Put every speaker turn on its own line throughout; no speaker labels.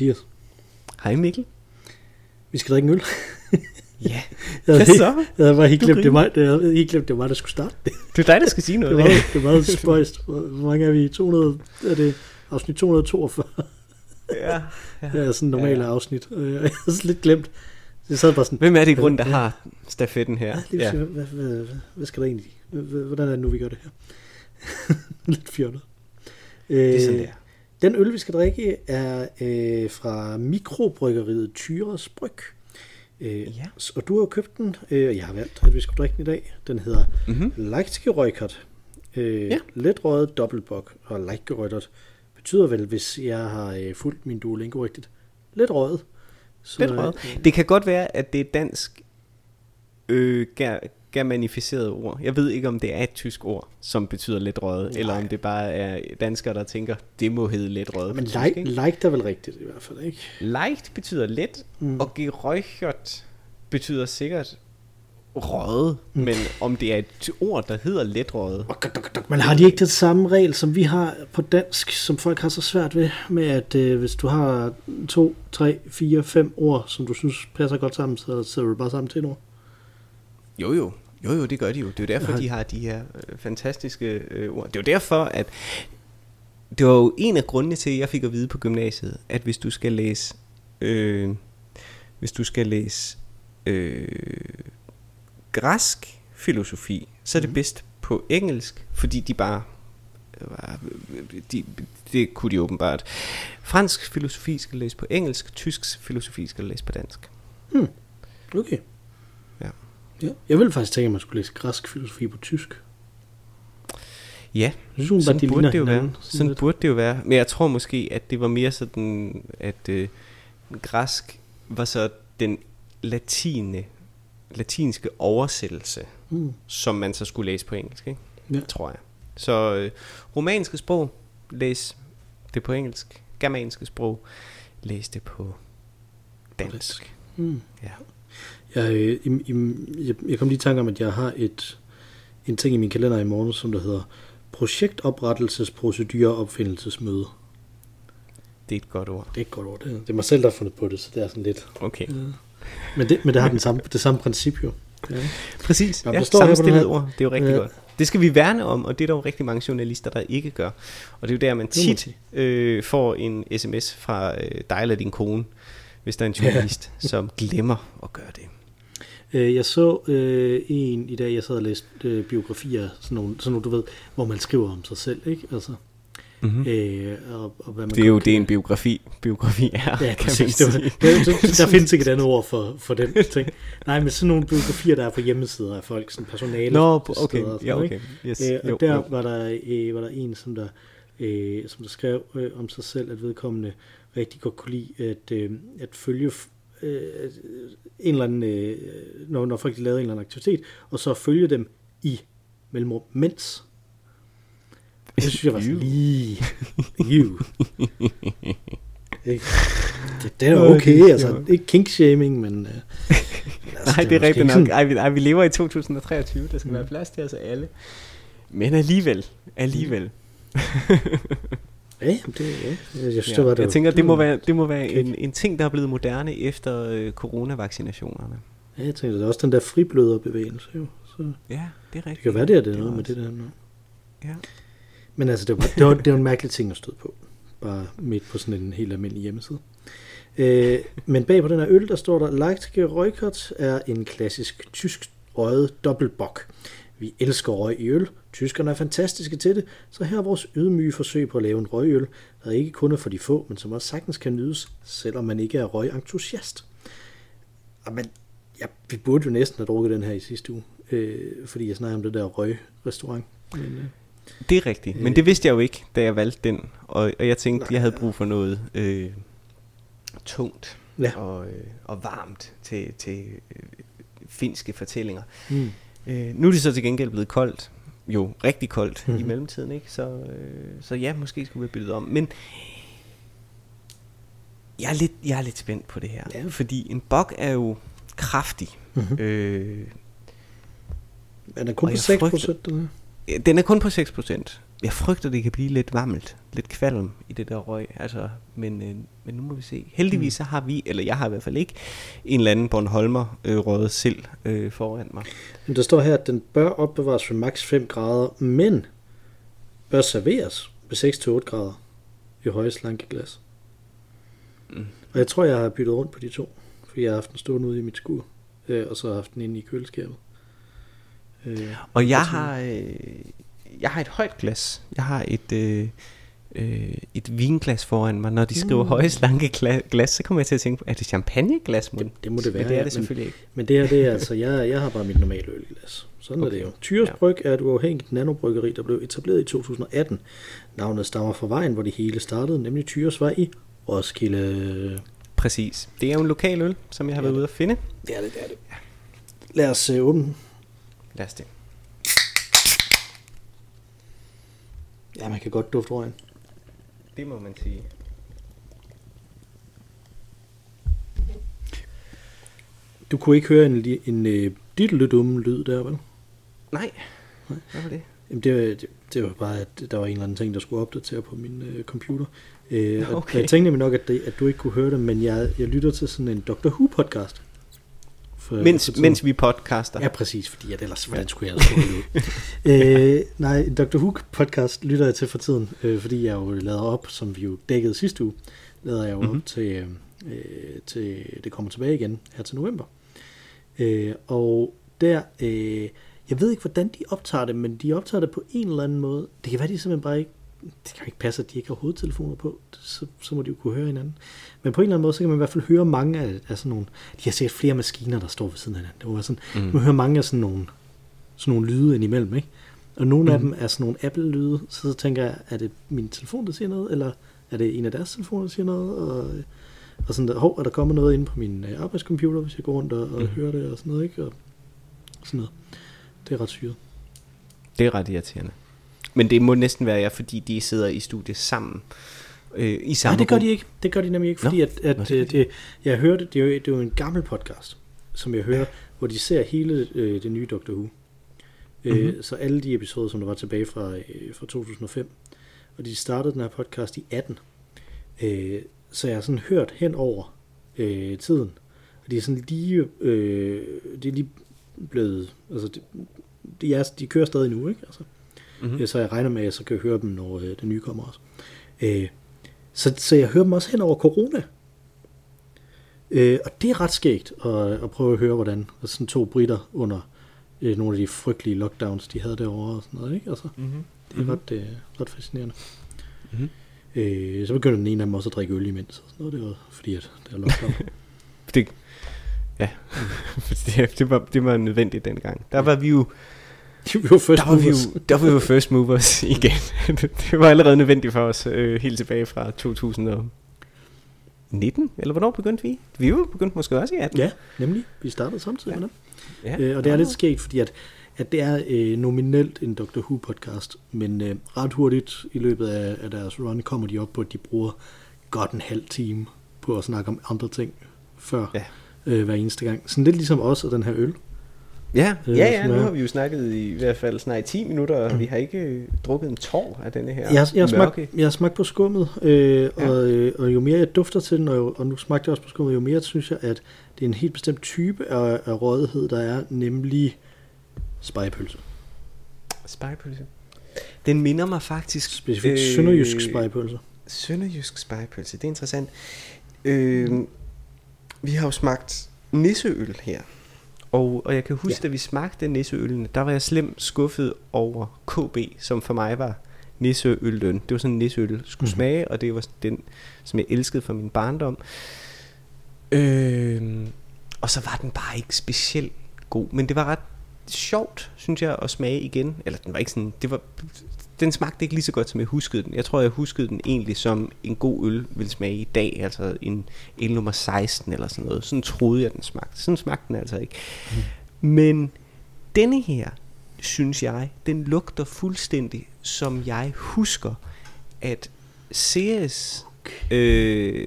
Hej Mathias.
Hej Mikkel.
Vi skal drikke en øl.
Ja,
Jeg
hvad
havde,
så?
jeg havde bare helt glemt, det mig, jeg havde helt glemt, det var mig, der skulle starte det.
Det er dig, der skal sige noget.
Det var, det var meget spøjst. Hvor mange er vi? 200, er det afsnit 242?
ja, ja.
Det er sådan en normale
Ja,
afsnit. Og jeg, havde lidt glemt. Jeg sad bare sådan,
Hvem er det i grunden, der
Ja.
har stafetten her?
ja. lige, ja. hvad, hvad, hvad, skal der egentlig? Hvordan er det nu, vi gør det her? lidt fjollet.
Det er sådan,
Øh,
det er.
Den øl, vi skal drikke, er øh, fra mikrobryggeriet Tyres Bryg. Øh,
Ja.
Og du har jo købt den, øh, og jeg har valgt, at vi skulle drikke den i dag. Den hedder
Mm-hmm.
Leichtgeräuchert. Øh,
Ja.
Letrøget dobbeltbok. Og Leichtgeräuchert betyder vel, hvis jeg har øh, fulgt min Duolingo rigtigt, lidt røget. Så,
Lidt røget. Det kan godt være, at det er dansk øh, ger- germanificeret ord. Jeg ved ikke, om det er et tysk ord, som betyder lidt røget, eller om det bare er danskere, der tænker, det må hedde lidt røget.
Men
tysk, ikke?
like er vel rigtigt i hvert fald, ikke?
Leicht betyder let,
Mm.
og geräuchert betyder sikkert røget,
Mm.
men om det er et ord, der hedder let røget.
Men har de ikke den samme regel, som vi har på dansk, som folk har så svært ved, med at øh, hvis du har to, tre, fire, fem ord, som du synes passer godt sammen, så sætter du bare sammen til et ord?
Jo jo, jo jo, det gør de jo. Det er jo derfor, de har de her øh, fantastiske øh, ord. Det er jo derfor, at det var jo en af grundene til, at jeg fik at vide på gymnasiet, at hvis du skal læse, øh, hvis du skal læse øh, græsk filosofi, så er det
Mhm.
bedst på engelsk, fordi de bare øh, de, det kunne de åbenbart. Fransk filosofi skal læse på engelsk, tysk filosofi skal læse på dansk.
Okay.
Ja.
Jeg ville faktisk tænke, at man skulle læse græsk filosofi på tysk.
Ja,
Jeg synes, bare,
sådan
de
burde
ligner
det jo være.
hinanden
Sådan
lidt.
burde det jo være. Men jeg tror måske, at det var mere sådan, at øh, græsk var så den latine, latinske oversættelse,
Mm.
som man så skulle læse på engelsk, ikke?
Ja.
tror jeg. Så øh, romanske sprog, læs det på engelsk. Germanske sprog, læs det på dansk.
Mm.
Ja.
Jeg, øh, i, i, jeg, jeg kom lige i tanke om, at jeg har et, en ting i min kalender i morgen, som der hedder projektoprettelsesprocedure opfindelsesmøde.
Det er et godt ord.
Det er ikke godt ord. Det er, det er mig selv, der har fundet på det, så det er sådan lidt...
Okay.
Ja. Men, det, men det har den samme, det samme princip jo. Ja.
Præcis.
Nå,
Ja,
står her-
ord. Det er jo rigtig
Ja.
godt. Det skal vi værne om, og det er der jo rigtig mange journalister, der ikke gør. Og det er jo der, man tit øh, får en sms fra øh, dig eller din kone, hvis der er en journalist, som glemmer at gøre det.
Øh, Jeg så øh, en i dag, jeg sad og læste øh, biografier, sådan nogle, sådan nogle, du ved, hvor man skriver om sig selv, ikke? Altså,
Mm-hmm.
øh, og, og hvad man
Det er jo det, en biografi, biografi er,
Ja,
kan man
præcis. Var,
sige.
det, det, der findes ikke et andet ord for, for den ting. Nej, men sådan nogle biografier, der er på hjemmesider af folk, sådan personale.
Nå,
steder
okay.
sådan
Ja, okay. Yes.
Øh, og
Jo,
der
jo.
var der, øh, var der en, som der, øh, som der skrev øh, om sig selv, at vedkommende rigtig godt kunne lide at, øh, at følge øh, en eller anden, øh, når, når folk lavede en eller anden aktivitet, og så følge dem i mellemrum, mens. Det synes jeg var sådan lige... Ikke? det, det er okay, altså ikke kinkshaming, men... Øh, altså,
Nej, det er rigtigt nok. Ej vi, ej, vi lever i 2023. Der skal
Mm.
være plads til os alle. Men alligevel, alligevel.
Ja, jamen, det, ja. Jeg synes,
Ja,
det var det.
jeg tænker, det må være, det må være en, en ting, der er blevet moderne efter øh, coronavaccinationerne.
Ja, jeg tænker, det er også den der fribløderbevægelse, jo. Så
Ja, det er rigtigt.
det kan være, det er det,
Det
noget med det der nu.
Ja.
Men altså, det var, det var, det var en mærkelig ting at støde på. Bare midt på sådan en helt almindelig hjemmeside. Øh, men bag på den her øl, der står der, Leichtke Reukert er en klassisk tysk røget dobbeltbok. Vi elsker røg i øl. Tyskerne er fantastiske til det, så her er vores ydmyge forsøg på at lave en røgøl, der ikke kun er for de få, men som også sagtens kan nydes, selvom man ikke er røgentusiast. Men ja, vi burde jo næsten have drukket den her i sidste uge, øh, fordi jeg snakkede om det der røgrestaurant. Men, øh,
Det er rigtigt, men det vidste jeg jo ikke, da jeg valgte den. Og, og jeg tænkte, jeg havde brug for noget øh, tungt
Ja.
og, øh, og varmt til, til øh, finske fortællinger.
mm.
Øh, nu er det så til gengæld blevet koldt. Jo, rigtig koldt mm-hmm. i
Mhm.
mellemtiden, ikke? Så, øh, så ja, måske skulle vi bytte om. Men jeg er, lidt, jeg er lidt spændt på det her.
Ja.
Fordi en bok er jo kraftig.
Mm-hmm.
Øh,
Er den kun på
jeg
6
frygter-
procent? Den
er kun på 6%. Jeg frygter, det kan blive lidt varmt, lidt kvalm i det der røg. Altså, men, øh, men nu må vi se. Heldigvis så har vi, eller jeg har i hvert fald ikke, en eller anden Bornholmer øh, røget sild øh, foran mig.
Men der står her, at den bør opbevares ved maks 5 grader, men bør serveres ved 6-8 grader i høje slanke glas.
Mm.
Og jeg tror, jeg har byttet rundt på de to, for jeg har haft den stående ude i mit skur, øh, og så har jeg haft den inde i køleskabet. Øh,
Og jeg har, øh, jeg har et højt glas. Jeg har et, øh, øh, et vinglas foran mig. Når de skriver
Mm.
høje slanke gla- glas, så kommer jeg til at tænke på, er det champagneglas?
det, det må det være.
Men det er
ja,
det selvfølgelig ikke.
Men det her, det er altså, jeg, jeg har bare mit normale ølglas. Sådan okay. er det jo. Tyres
Ja.
Bryg er et uafhængigt nanobryggeri, der blev etableret i 2018. Navnet stammer fra vejen, hvor det hele startede, nemlig Tyres i Roskilde.
Præcis. Det er jo en lokal øl, som jeg har
Ja,
været ude at finde.
Det er det, det er det. Lad os uh, åbne.
Lad os det.
Ja, man kan godt dufte røgen.
Det må man sige.
Du kunne ikke høre en, en uh, lille dumme lyd der, vel?
Nej. Hvad var det?
Jamen, det, var- det, det var bare, at der var en eller anden ting, der skulle opdatere på min uh, computer. Uh, okay.
Okay.
Jeg tænkte nemlig nok, at, det, at du ikke kunne høre det, men jeg, jeg lytter til sådan en Doctor Who-podcast. For,
Mens,
for tiden.
mens vi podcaster.
Ja, præcis, fordi at ellers, hvordan skulle jeg det ud? øh, nej, Dr. Who-podcast lytter jeg til for tiden, øh, fordi jeg jo lavede op, som vi jo dækkede sidste uge, lavede jeg jo mm-hmm.
Mhm.
op til, øh, til, det kommer tilbage igen her til november. Øh, og der, øh, jeg ved ikke, hvordan de optager det, men de optager det på en eller anden måde. Det kan være, de simpelthen bare ikke, det kan jo ikke passe, at de ikke har hovedtelefoner på, så, så må de jo kunne høre hinanden. Men på en eller anden måde, så kan man i hvert fald høre mange af, af sådan nogle, de har sikkert flere maskiner, der står ved siden af hinanden. Det var sådan, mm. man hører mange af sådan nogle, sådan nogle lyde indimellem, ikke? Og nogle mm. af dem er sådan nogle Apple-lyde, så, så tænker jeg, er det min telefon, der siger noget, eller er det en af deres telefoner, der siger noget, og, og sådan der, hov, er der kommet noget ind på min øh, arbejdscomputer, hvis jeg går rundt og, og mm. hører det, og sådan noget, ikke? Og sådan noget. Det er ret syret.
Det er ret irriterende. Men det må næsten være jer, fordi de sidder i studiet sammen. Øh, i samme
Nej, det gør de ikke. Det gør de nemlig ikke,
Nå,
fordi at,
nå,
at
det
det,
gør de.
det, jeg hørte, det er, jo, det er jo en gammel podcast, som jeg hører, hvor de ser hele øh, det nye Doctor Who. Mm-hmm. Øh, så alle de episoder, som der var tilbage fra, øh, fra 2005, og de startede den her podcast i 18. Øh, så jeg har sådan hørt hen over øh, tiden, og de er sådan lige, øh, de er lige blevet, altså de, de, er, de kører stadig nu, ikke? Altså. Mm-hmm. Så jeg regner med, at jeg så kan høre dem, når øh, det nye kommer også. Øh, så, så jeg hører dem også hen over corona. Øh, og det er ret skægt at, at prøve at høre, hvordan sådan to britter under øh, nogle af de frygtelige lockdowns, de havde derovre og sådan noget. Ikke? Altså,
Mm-hmm.
det er ret, øh, ret fascinerende.
Mhm.
Øh, så begyndte den ene af dem også at drikke øl imens. Og sådan noget. Det var fordi, at det er lockdown.
Det, ja, det, det, var, det var nødvendigt dengang. Der var vi jo,
vi var først
der var vi
movers.
jo, der var vi jo first movers igen. det var allerede nødvendigt for os øh, helt tilbage fra 2019, eller hvornår begyndte vi? Vi er jo begyndt måske også i 18.
Ja, nemlig. Vi startede samtidig
Ja.
med dem.
ja.
Øh, og det er lidt skægt, fordi at, at det er øh, nominelt en Doctor Who-podcast, men øh, ret hurtigt i løbet af, af deres run kommer de op på, at de bruger godt en halv time på at snakke om andre ting før
Ja.
øh, hver eneste gang. Sådan lidt ligesom os og den her øl.
Ja, ja, ja, nu har vi jo snakket i, i hvert fald snart i 10 minutter, og vi har ikke øh, drukket en tår af denne her
Jeg, har- jeg,
mørke.
smagt, jeg har smagt på skummet, øh,
Ja.
og, øh, og jo mere jeg dufter til den, og, og nu smagte jeg også på skummet, jo mere synes jeg, at det er en helt bestemt type af, af rådighed, der er, nemlig spejepølse.
Spejepølse. Den minder mig faktisk...
Specifikt øh, sønderjysk spejepølse.
Sønderjysk spejepølse, det er interessant. Øh, vi har jo smagt nisseøl her. Og, og jeg kan huske,
Ja.
da vi smagte nisseølene, der var jeg slemt skuffet over KB, som for mig var nisseøllen. Det var sådan en nisseøl skulle mm-hmm. smage, og det var den, som jeg elskede fra min barndom. Øh, og så var den bare ikke specielt god, men det var ret sjovt, synes jeg, at smage igen. Eller den var ikke sådan, det var, den smagte ikke lige så godt, som jeg huskede den. Jeg tror, jeg huskede den egentlig som en god øl ville smage i dag, altså en øl nummer 16 eller sådan noget. Sådan troede jeg, den smagte. Sådan smagte den altså ikke. Mm. Men denne her, synes jeg, den lugter fuldstændig, som jeg husker, at CS, øh,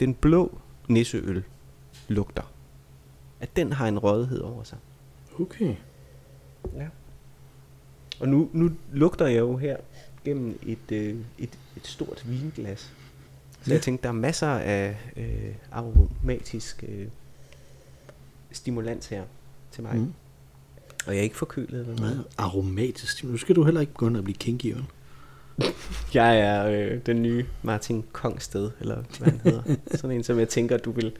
den blå nisseøl, lugter. At den har en rødhed over sig.
Okay.
Ja. Og nu, nu lugter jeg jo her gennem et, øh, et, et stort vinglas. Så ja. jeg tænkte, der er masser af øh, aromatisk øh, stimulans her til mig. Mm. Og jeg er ikke forkølet eller noget.
aromatisk. Nu skal du heller ikke begynde at blive kinky, vel?
Jeg er øh, den nye Martin Kongsted, eller hvad han hedder. Sådan en, som jeg tænker, du vil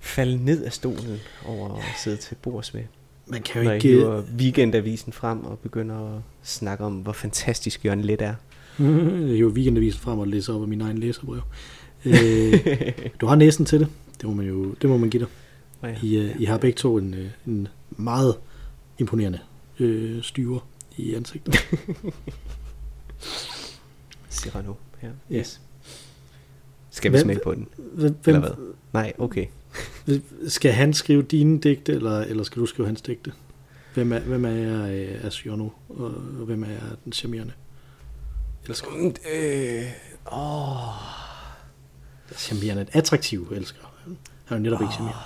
falde ned af stolen over at sidde til bords med.
Man kan jo
når
ikke...
hiver weekendavisen frem og begynder at snakke om, hvor fantastisk Jørgen Let er.
Jeg hiver weekendavisen frem og læser op af min egen læserbrev. Øh, du har næsen til det. Det må man jo det må man give dig.
Oh ja.
I, uh, I har begge to en, øh, en meget imponerende øh, styre i ansigtet.
Cyrano her.
Ja.
Yes. Skal vi smage på den?
Hvem,
Eller hvad? Nej, okay.
Skal han skrive dine digte, eller, eller skal du skrive hans digte? Hvem er, hvem er jeg øh, af Siono, og, og hvem er jeg den charmerende? Elsker.
Øh, åh.
Charmerende. Attraktiv elsker. Han er jo netop ikke charmerende.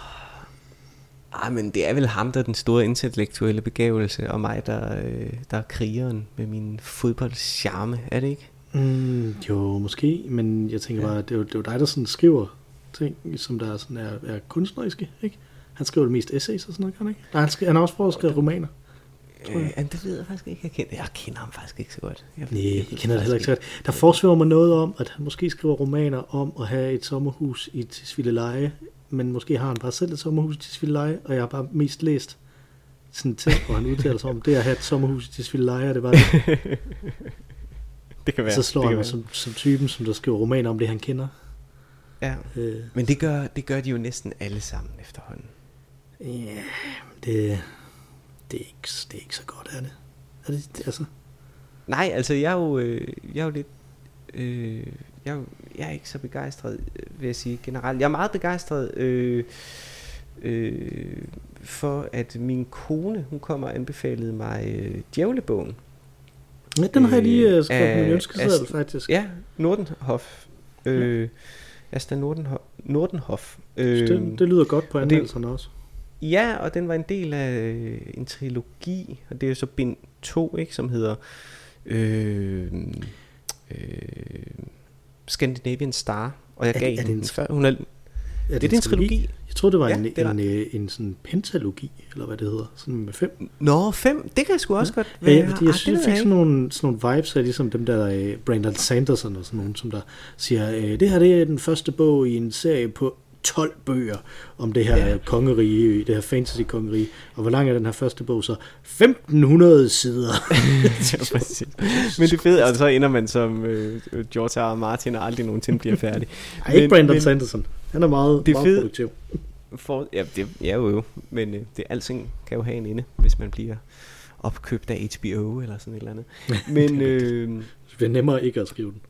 Ej, men det er vel ham, der er den store intellektuelle begævelse, og mig, der, øh, der er krigeren med min fodboldcharme, er det ikke?
Mm, jo, måske, men jeg tænker
ja.
bare, det er, jo, det er jo dig, der sådan skriver ting, som der sådan er, er kunstneriske, ikke? Han skriver det mest essays og sådan noget, kan han ikke? Nej, han, skriver, han har også prøvet at skrive romaner. Jeg.
Øh, det ved jeg faktisk ikke. Jeg kender, jeg kender ham faktisk ikke så godt. Jeg,
Nej,
ved
jeg kender det heller ikke så godt. Der forsvæver mig noget om, at han måske skriver romaner om at have et sommerhus i Tisvildeleje, men måske har han bare selv et sommerhus i Tisvildeleje, og jeg har bare mest læst sådan ting, hvor han udtaler sig om det at have et sommerhus i Tisvildeleje, og det var det.
Det kan være.
så slår
det
han mig som, som typen, som der skriver romaner om det, han kender.
Ja.
Øh,
Men det gør, det gør de jo næsten alle sammen efterhånden.
Ja, det, det, er ikke, det er ikke så godt, er det? Er det, det altså,
Nej, altså jeg er jo, øh, jeg er jo lidt... Øh, jeg, er jo- jeg er ikke så begejstret, øh, vil jeg sige generelt. Jeg er meget begejstret øh, øh, for, at min kone, hun kommer og anbefalede mig øh, Djævlebogen.
ja, den har jeg lige
Øh,
skrevet på min ønskeseddel, faktisk.
Ja, Nordenhof. Øh, Asta Nordenhof. Nordenhof. Øh,
det, det lyder godt på
og det-
anmeldelserne også.
Ja, og den var en del af øh, en trilogi, og det er jo så bind 2, ikke, som hedder øh, øh, Scandinavian Star. Og jeg
Er
gav
det- er det
hende
en-
den før. Hun er,
Er
det, det er en trilogi.
Jeg troede, det var
Ja,
en,
det
en, en, en, sådan pentalogi, eller hvad det hedder, sådan med fem.
Nå, fem. Det kan sgu også godt
Ja, ja,
være.
fordi jeg
Ah,
synes, jeg fik
jeg
sådan nogle, sådan nogle vibes af ligesom dem der øh, Brandon Sanderson og sådan nogen, som der siger, øh, det her det er den første bog i en serie på 12 bøger om det her
Ja.
ja. kongerige, det her fantasy-kongerige. Og hvor lang er den her første bog så? 1500 sider.
ja. Men det fede, og så ender man som øh, George R. Martin og aldrig nogensinde bliver færdig.
Ej, ikke Brandon
men-
Sanderson. Han er meget,
Det er
meget
fedt.
produktiv.
For, ja, det ja, jo jo, men øh, det alting kan jo have en ende, hvis man bliver opkøbt af HBO eller sådan et eller andet. Men øh,
Det bliver nemmere ikke at skrive den.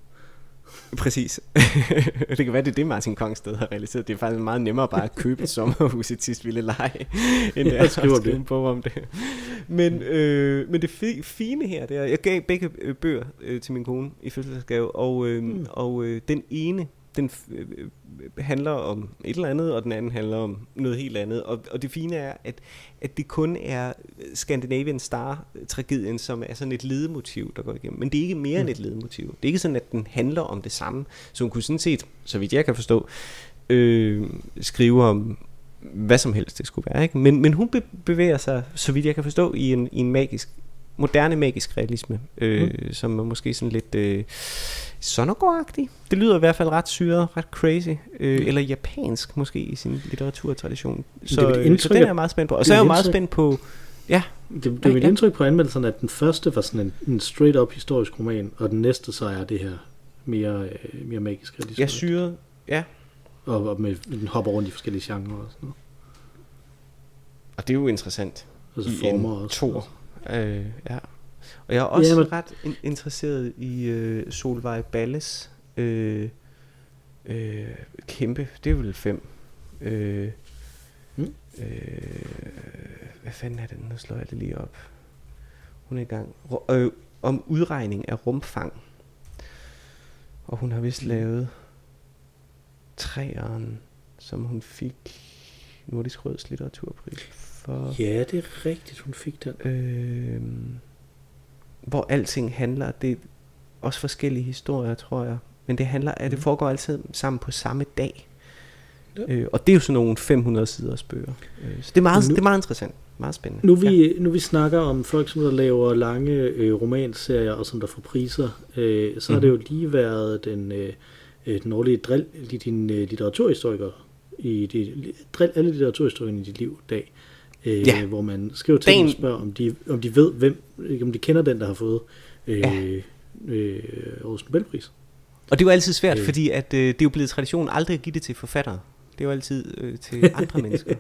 præcis. det kan være, det er det, Martin Kongsted har realiseret. Det er faktisk meget nemmere bare at købe et sommerhus i Tisvilde Leje, end det er at skrive en bog om det. Men, øh, men det fi- fine her, det er, jeg gav begge øh, bøger øh, til min kone i fødselsdagsgave, og, øh, mm. og øh, den ene, den øh, øh, handler om et eller andet, og den anden handler om noget helt andet. Og, og det fine er, at, at det kun er Scandinavian Star-tragedien, som er sådan et ledemotiv, der går igennem. Men det er ikke mere end et ledemotiv. Det er ikke sådan, at den handler om det samme. Så hun kunne sådan set, så vidt jeg kan forstå, øh, skrive om hvad som helst det skulle være. Ikke? Men, men hun be- bevæger sig, så vidt jeg kan forstå, i en, i en magisk, moderne magisk realisme, øh, mm. som er måske sådan lidt øh, Sonogor-agtig. Det lyder i hvert fald ret syret, ret crazy, øh, eller japansk måske i sin litteraturtradition. Så,
mit
øh,
indtryk,
så den er jeg meget spændt på. Og
det
så
er
er jeg jo meget spændt på, ja,
Det, det
Ja,
er mit
ja.
indtryk på anmeldelserne, at den første var sådan en, en straight-up historisk roman, og den næste så er det her mere, øh, mere magisk realisme.
er syret, ja,
Og, og med, den hopper rundt i forskellige genrer og sådan noget.
og det er jo interessant.
Altså
i
former
en
også.
tor. Øh, ja. Og jeg er også
Ja, men-
ret in- interesseret i øh, Solvej Balles øh, øh, kæmpe, det er vel fem. Øh,
Mm.
øh, hvad fanden er det? Nu slår jeg det lige op. Hun er i gang. Ru- Øh, om udregning af rumfang. Og hun har vist lavet træeren, som hun fik Nordisk Råds litteraturpris for.
Ja, det er rigtigt, hun fik den.
Øh, hvor alting handler. Det er også forskellige historier, tror jeg. Men det handler, at det
Mhm.
foregår altid sammen på samme dag.
Ja.
Øh, og det er jo sådan nogle 500 siders bøger. Øh, så det er, meget,
Nu-
det er meget interessant. Meget spændende.
Nu vi, nu vi snakker om folk, som der laver lange øh, romanserier, og som der får priser, øh, så har det jo lige været den, øh, øh, den årlige drill i din øh, litteraturhistoriker, i de, drill alle litteraturhistorikerne i dit liv dag, øh,
Ja.
hvor man skriver til dem og spørger, om de, om de ved, hvem, om de kender den, der har fået øh,
Ja.
øh, årets Nobelpris.
Og det jo altid svært,
Øh.
fordi at, øh, det er jo blevet tradition aldrig at give det til forfattere. Det jo altid øh, til andre mennesker.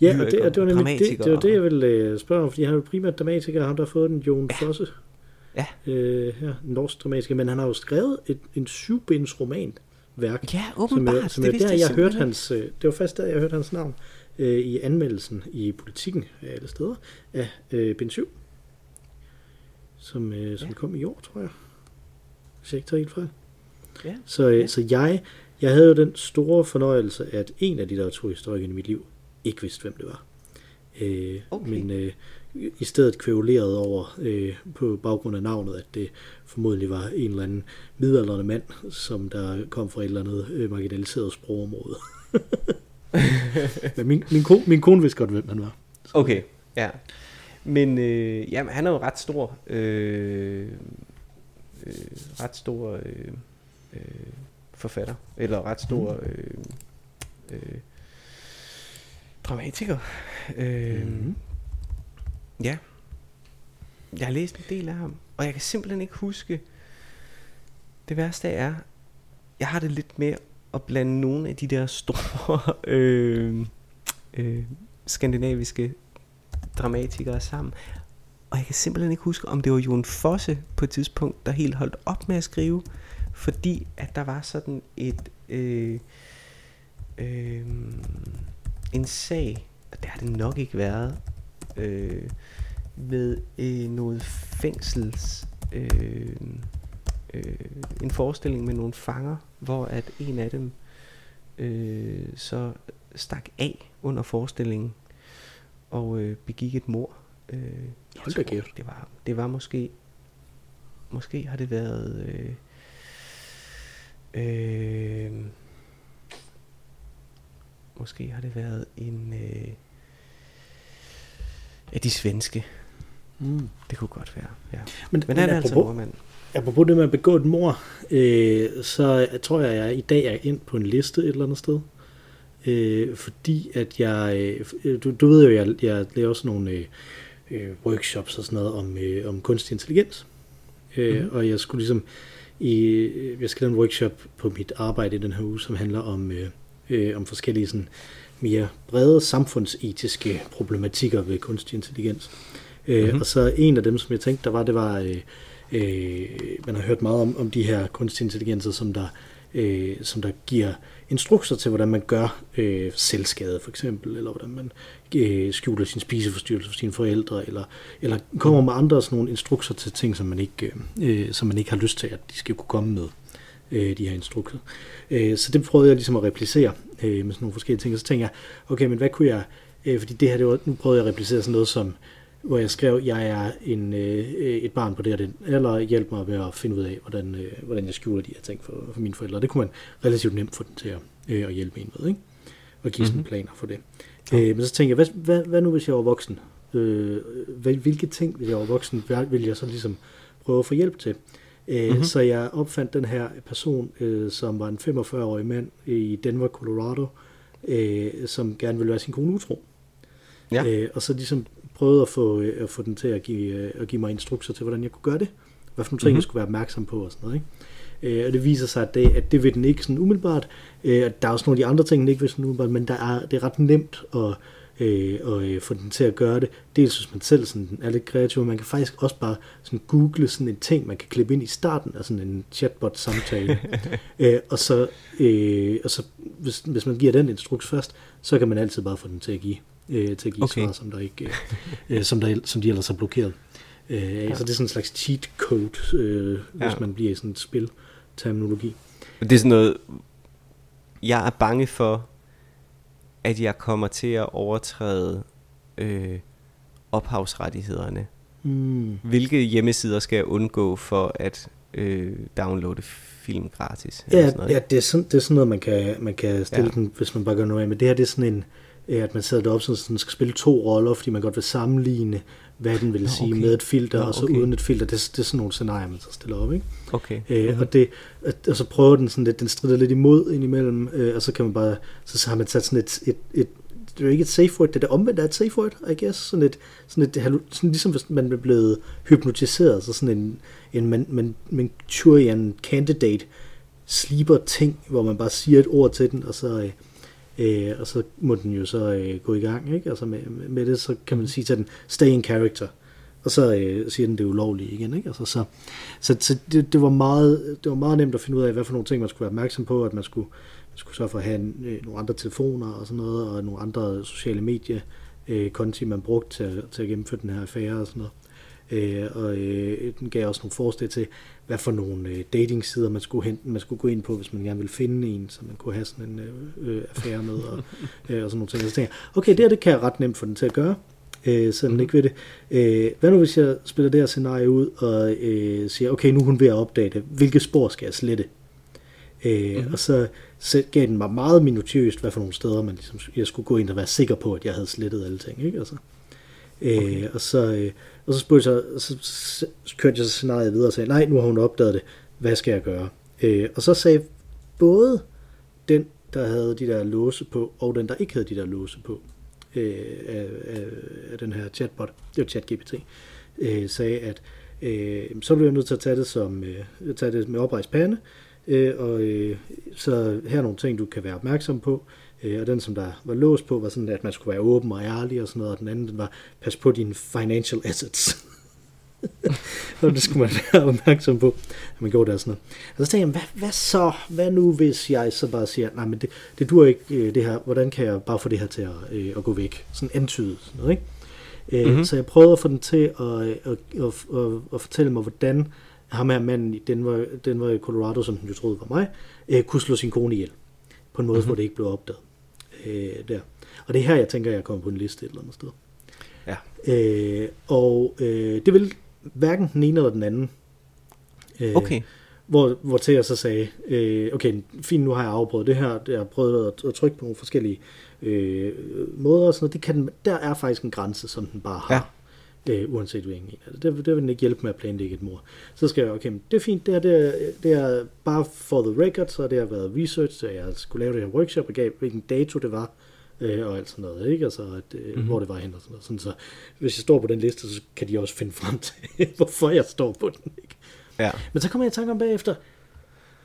Ja, og det, og det var nemlig det, det, var det, jeg ville øh, spørge om, fordi han er jo primært dramatiker, ham der har fået den, Jon
Ja.
Fosse.
Ja.
Øh, her, norsk dramatiker, men han har jo skrevet et, en syvbinds roman værk,
ja,
som
åbenbart.
er, som
det
er der,
jeg
jeg hørte hans, øh, det var først der, jeg hørte hans navn øh, i anmeldelsen i politikken af alle steder, af øh, Bind 7, som, øh, som
Ja.
kom i år, tror jeg. Hvis jeg ikke tager helt fejl.
Ja.
Så, øh,
Ja.
så jeg, jeg havde jo den store fornøjelse, at en af de litteraturhistorikere i mit liv ikke vidste, hvem det var. Øh,
Okay.
Men øh, i stedet kvævlerede over øh, på baggrund af navnet, at det formodentlig var en eller anden midaldrende mand, som der kom fra et eller andet øh, marginaliseret sprogområde. Men min, min, ko, min kone vidste godt, hvem han var.
Okay, ja. Men øh, jamen, han er jo ret stor. Øh, øh, ret stor øh, øh, forfatter. Eller ret stor øh, øh, dramatiker. Øh,
Mhm.
Ja. Jeg har læst en del af ham. Og jeg kan simpelthen ikke huske. Det værste er, jeg har det lidt med at blande nogle af de der store øh, øh, skandinaviske dramatikere sammen. Og jeg kan simpelthen ikke huske, om det var Jon Fosse på et tidspunkt, der helt holdt op med at skrive, fordi at der var sådan et øh, øh, en sag, og det har det nok ikke været, øh, med øh, noget fængsels øh, øh, en forestilling med nogle fanger, hvor at en af dem øh, så stak af under forestillingen og øh, begik et mor. Øh,
Hold da kæft.
det var, det var måske, måske har det været, øh, øh, måske har det været en øh, af de svenske.
Mm.
Det kunne godt være, ja.
Men,
Men han er altså
apropos,
nordmand.
Apropos det med at begå et mor, øh, så tror jeg, at jeg i dag er ind på en liste et eller andet sted. Øh, fordi at jeg, øh, du, du ved jo, jeg, jeg laver sådan nogle øh, øh, workshops og sådan noget om, øh, om kunstig intelligens. Øh,
Mhm.
Og jeg skulle ligesom, i, jeg skal lave en workshop på mit arbejde i den her uge, som handler om, øh, øh, om forskellige sådan, mere brede samfundsetiske problematikker ved kunstig intelligens. Øh,
Mhm.
Og så en af dem, som jeg tænkte, der var, det var, øh, øh, man har hørt meget om, om de her kunstige intelligenser, som der, øh, som der giver instrukser til, hvordan man gør øh, selvskade for eksempel, eller hvordan man øh, skjuler sin spiseforstyrrelse for sine forældre, eller, eller kommer med andre sådan nogle instrukser til ting, som man ikke, øh, øh, som man ikke har lyst til, at de skal kunne komme med, øh, de her instrukser. Øh, så det prøvede jeg ligesom at replicere øh, med sådan nogle forskellige ting, og så tænkte jeg, okay, men hvad kunne jeg, øh, fordi det her, det var, nu prøvede jeg at replicere sådan noget som, hvor jeg skrev, jeg er en, øh, et barn på det og det, eller hjælp mig med at finde ud af, hvordan, øh, hvordan jeg skjuler de her ting for, for mine forældre. Det kunne man relativt nemt få den til at, øh, at hjælpe en med, ikke? og give mm-hmm. sådan
Mhm.
planer for det. Øh, men så tænkte jeg, hvad, hvad, hvad nu hvis jeg var voksen? Øh, hvad, hvilke ting, hvis jeg var voksen, hvad vil jeg så ligesom prøve at få hjælp til? Øh,
Mhm.
mm-hmm. Så jeg opfandt den her person, øh, som var en 45-årig mand i Denver, Colorado, øh, som gerne ville være sin kone utro.
Ja.
Øh, og så ligesom prøvede at få, øh, at få den til at give, øh, at give mig instrukser til, hvordan jeg kunne gøre det. Hvad for nogle ting, mm-hmm.
Mhm.
jeg skulle være opmærksom på og sådan noget. Ikke? Øh, og det viser sig, at det, at det vil den ikke sådan umiddelbart. Øh, der er også nogle af de andre ting, den ikke vil sådan umiddelbart, men der er, det er ret nemt at, øh, at øh, få den til at gøre det. Dels hvis man selv sådan er lidt kreativ, man kan faktisk også bare sådan google sådan en ting, man kan klippe ind i starten af sådan en chatbot-samtale. øh, og så, øh, og så hvis, hvis man giver den instruks først, så kan man altid bare få den til at give, øh, til at give
Okay.
svar, som, der ikke, øh, øh, som, der, som de ellers har blokeret. Øh, ja. Så det er sådan en slags cheat code, øh, hvis
Ja.
man bliver i sådan et spil-terminologi.
Det er sådan noget, jeg er bange for, at jeg kommer til at overtræde øh, ophavsrettighederne Mm. Hvilke hjemmesider skal jeg undgå for at øh, downloade film gratis?
Ja, sådan noget? ja det, er sådan, det er sådan noget, man kan, man kan stille ja. den, hvis man bare gør noget af. Men det her det er sådan en, at man sætter det op, så den skal spille to roller, fordi man godt vil sammenligne, hvad den vil Nå, sige okay. med et filter, Nå, okay. og så uden et filter. Det, det er sådan nogle scenarier, man så stiller op. Ikke?
Okay.
Øh, mm-hmm. og, det, og så prøver den sådan lidt, den strider lidt imod indimellem, øh, og så kan man bare, så, så har man sat sådan et, et, et det er jo ikke et safe word, det er det omvendt af et safe word, I guess. Sådan et, sådan et sådan ligesom hvis man er blevet hypnotiseret, så sådan en, en man, man, Manchurian candidate sleeper ting, hvor man bare siger et ord til den, og så, øh, og så må den jo så øh, gå i gang. Ikke? Altså med, med det, så kan man sige til den, stay in character. Og så øh, siger den det ulovlige igen. Ikke? Altså, så så, så det, det, var meget, det var meget nemt at finde ud af, hvad for nogle ting man skulle være opmærksom på, at man skulle skulle sørge for at have en, øh, nogle andre telefoner og sådan noget, og nogle andre sociale medier øh, konti, man brugte til, til at gennemføre den her affære og sådan noget. Øh, og øh, den gav også nogle forslag til, hvad for nogle øh, dating-sider man skulle, hente, man skulle gå ind på, hvis man gerne ville finde en, så man kunne have sådan en øh, øh affære med, og, øh, og sådan nogle ting. Så tænker jeg, okay, det her det kan jeg ret nemt få den til at gøre, øh, så den mm. ikke ved det. Øh, hvad nu hvis jeg spiller det her scenarie ud, og øh, siger, okay, nu er hun ved at opdage det, hvilke spor skal jeg slette? Øh, mm-hmm. Og så, så gav den mig meget minutiøst, hvad for nogle steder man ligesom, jeg skulle gå ind og være sikker på, at jeg havde slettet alle ting. Ikke? Altså, øh, okay. og, så, øh, og så, spurgte jeg, så, så, kørte jeg så scenariet videre og sagde, nej, nu har hun opdaget det, hvad skal jeg gøre? Øh, og så sagde både den, der havde de der låse på, og den, der ikke havde de der låse på, øh, af, af, af den her chatbot, det var ChatGPT, øh, sagde, at øh, så blev jeg nødt til at tage det, som, øh, tage det med oprejst pande, Øh, og øh, så her er nogle ting, du kan være opmærksom på. Øh, og den, som der var låst på, var sådan, at man skulle være åben og ærlig og sådan noget. Og den anden, den var, pas på dine financial assets. og det skulle man være opmærksom på, at man gjorde det og sådan noget. Og så tænkte jeg, hvad, hvad så? Hvad nu, hvis jeg så bare siger, nej, men det, det dur ikke øh, det her. Hvordan kan jeg bare få det her til at, øh, at gå væk? Sådan antydet, sådan noget, ikke? Mm-hmm. Så jeg prøvede at få den til at, at, at, at, at, at fortælle mig, hvordan ham her manden i Denver, Denver i Colorado, som den jo troede var mig, øh, kunne slå sin kone ihjel. På en måde, mm-hmm. hvor det ikke blev opdaget. Øh, der. Og det er her, jeg tænker, jeg kommer på en liste et eller andet sted.
Ja.
Øh, og øh, det vil hverken den ene eller den anden.
Øh, okay.
Hvor, hvor til jeg så sagde, øh, okay, fint, nu har jeg afprøvet det her, jeg har prøvet at, at trykke på nogle forskellige øh, måder og sådan noget. Det kan, der er faktisk en grænse, som den bare har. Ja øh, uanset hvilken en af det. det. Det vil den ikke hjælpe med at planlægge et mor. Så skal jeg, okay, det er fint, det, her, det, er, det er bare for the record, så det har været research, så jeg skulle lave det her workshop, og gav hvilken dato det var, øh, og alt sådan noget, ikke? Altså, at, øh, mm-hmm. hvor det var hen og sådan noget. Sådan, så hvis jeg står på den liste, så kan de også finde frem til, hvorfor jeg står på den, ikke?
Ja.
Men så kommer jeg i tanke om bagefter,